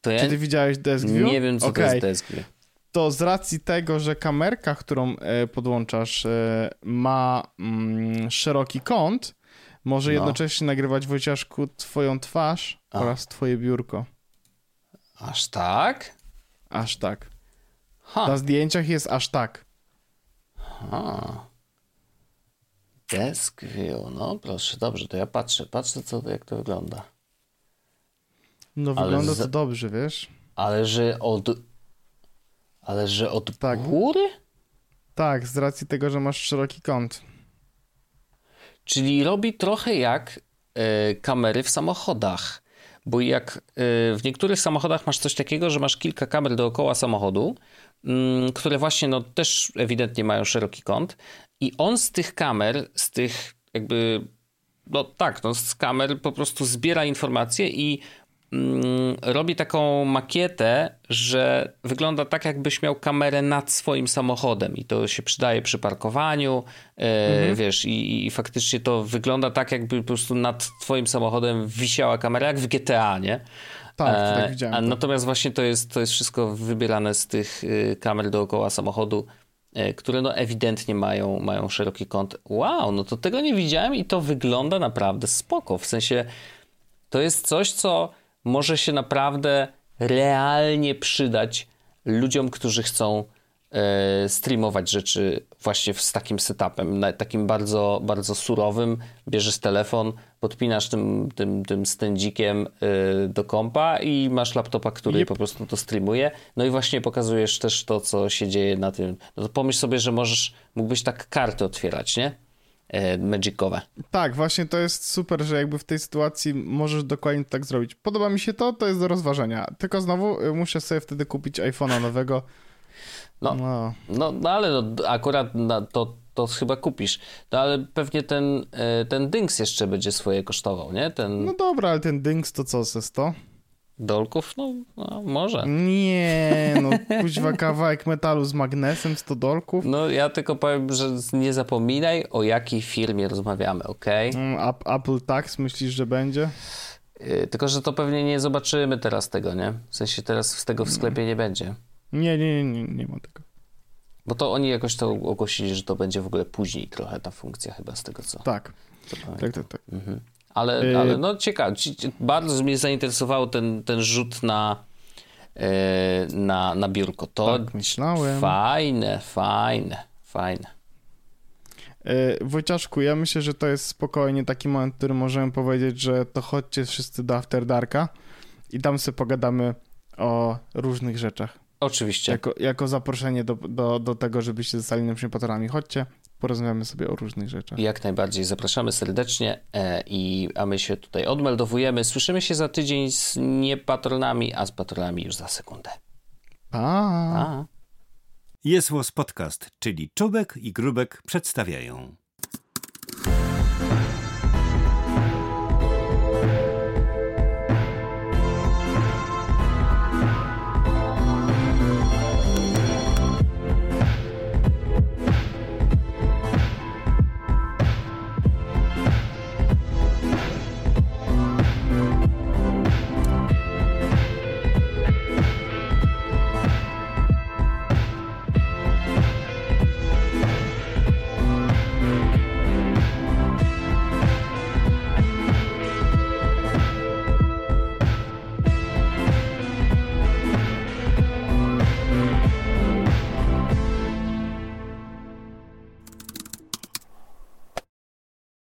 To ja... Czy ty widziałeś Desk View? Nie wiem, co okay. to jest Desk View. To z racji tego, że kamerka, którą e, podłączasz, e, ma mm, szeroki kąt, może no. jednocześnie nagrywać Wojciaszku twoją twarz A. oraz twoje biurko. Aż tak? Aż tak. Ha. Na zdjęciach jest aż tak. Ha. Desk view, no proszę, dobrze, to ja patrzę, patrzę co, jak to wygląda. No wygląda to dobrze, wiesz? Ale że od... Ale że od tak. góry? Tak, z racji tego, że masz szeroki kąt. Czyli robi trochę jak y, kamery w samochodach. Bo jak y, w niektórych samochodach masz coś takiego, że masz kilka kamer dookoła samochodu, które właśnie no, też ewidentnie mają szeroki kąt i on z tych kamer, z tych jakby, no tak, no, z kamer po prostu zbiera informacje i mm, robi taką makietę, że wygląda tak, jakbyś miał kamerę nad swoim samochodem i to się przydaje przy parkowaniu, e, mhm. wiesz, i, i, faktycznie to wygląda tak, jakby po prostu nad twoim samochodem wisiała kamera, jak w GTA, nie? Tak, to tak e, widziałem. A tak. natomiast właśnie to jest, to jest wszystko wybierane z tych y, kamer dookoła samochodu, e, które no ewidentnie mają, mają szeroki kąt. Wow, no to tego nie widziałem i to wygląda naprawdę spoko. W sensie to jest coś, co może się naprawdę realnie przydać ludziom, którzy chcą E, streamować rzeczy właśnie z takim setupem, takim bardzo, bardzo surowym. Bierzesz telefon, podpinasz tym, tym, tym stędzikiem e, do kompa i masz laptopa, który yep. po prostu to streamuje. No i właśnie pokazujesz też to, co się dzieje na tym. No to pomyśl sobie, że możesz, mógłbyś tak karty otwierać, nie? E, magicowe. Tak, właśnie to jest super, że jakby w tej sytuacji możesz dokładnie tak zrobić. Podoba mi się to, to jest do rozważenia. Tylko znowu muszę sobie wtedy kupić iPhone'a nowego, no, no. no, no ale no, akurat na, to, to chyba kupisz. No ale pewnie ten, e, ten Dynks jeszcze będzie swoje kosztował, nie? Ten... No dobra, ale ten Dynks to co, ze 100? Dolków? No, no, może. Nie, no kuźwa kawałek metalu z magnesem, 100 dolków. No ja tylko powiem, że nie zapominaj o jakiej firmie rozmawiamy, ok? Mm, Apple Tax myślisz, że będzie? Yy, tylko, że to pewnie nie zobaczymy teraz tego, nie? W sensie teraz z tego w sklepie nie będzie. Nie, nie, nie, nie ma tego. Bo to oni jakoś to ogłosili, że to będzie w ogóle później trochę ta funkcja chyba z tego co. Tak. Co tak, tak, tak. Mhm. Ale, y ale no ciekawe, bardzo mnie zainteresował ten, ten rzut na, yy, na, na biurko. To tak, myślałem. Fajne, fajne, fajne. Yy, Wojciaszku, ja myślę, że to jest spokojnie taki moment, w którym możemy powiedzieć, że to chodźcie wszyscy do After Darka i tam sobie pogadamy o różnych rzeczach. Oczywiście. Jako, jako zaproszenie do, do, do tego, żebyście zostali naszymi patronami. Chodźcie, porozmawiamy sobie o różnych rzeczach. Jak najbardziej zapraszamy serdecznie e, i a my się tutaj odmeldowujemy. Słyszymy się za tydzień z niepatronami, a z patronami już za sekundę. Pa! pa. Jest Podcast, czyli Czubek i Grubek przedstawiają.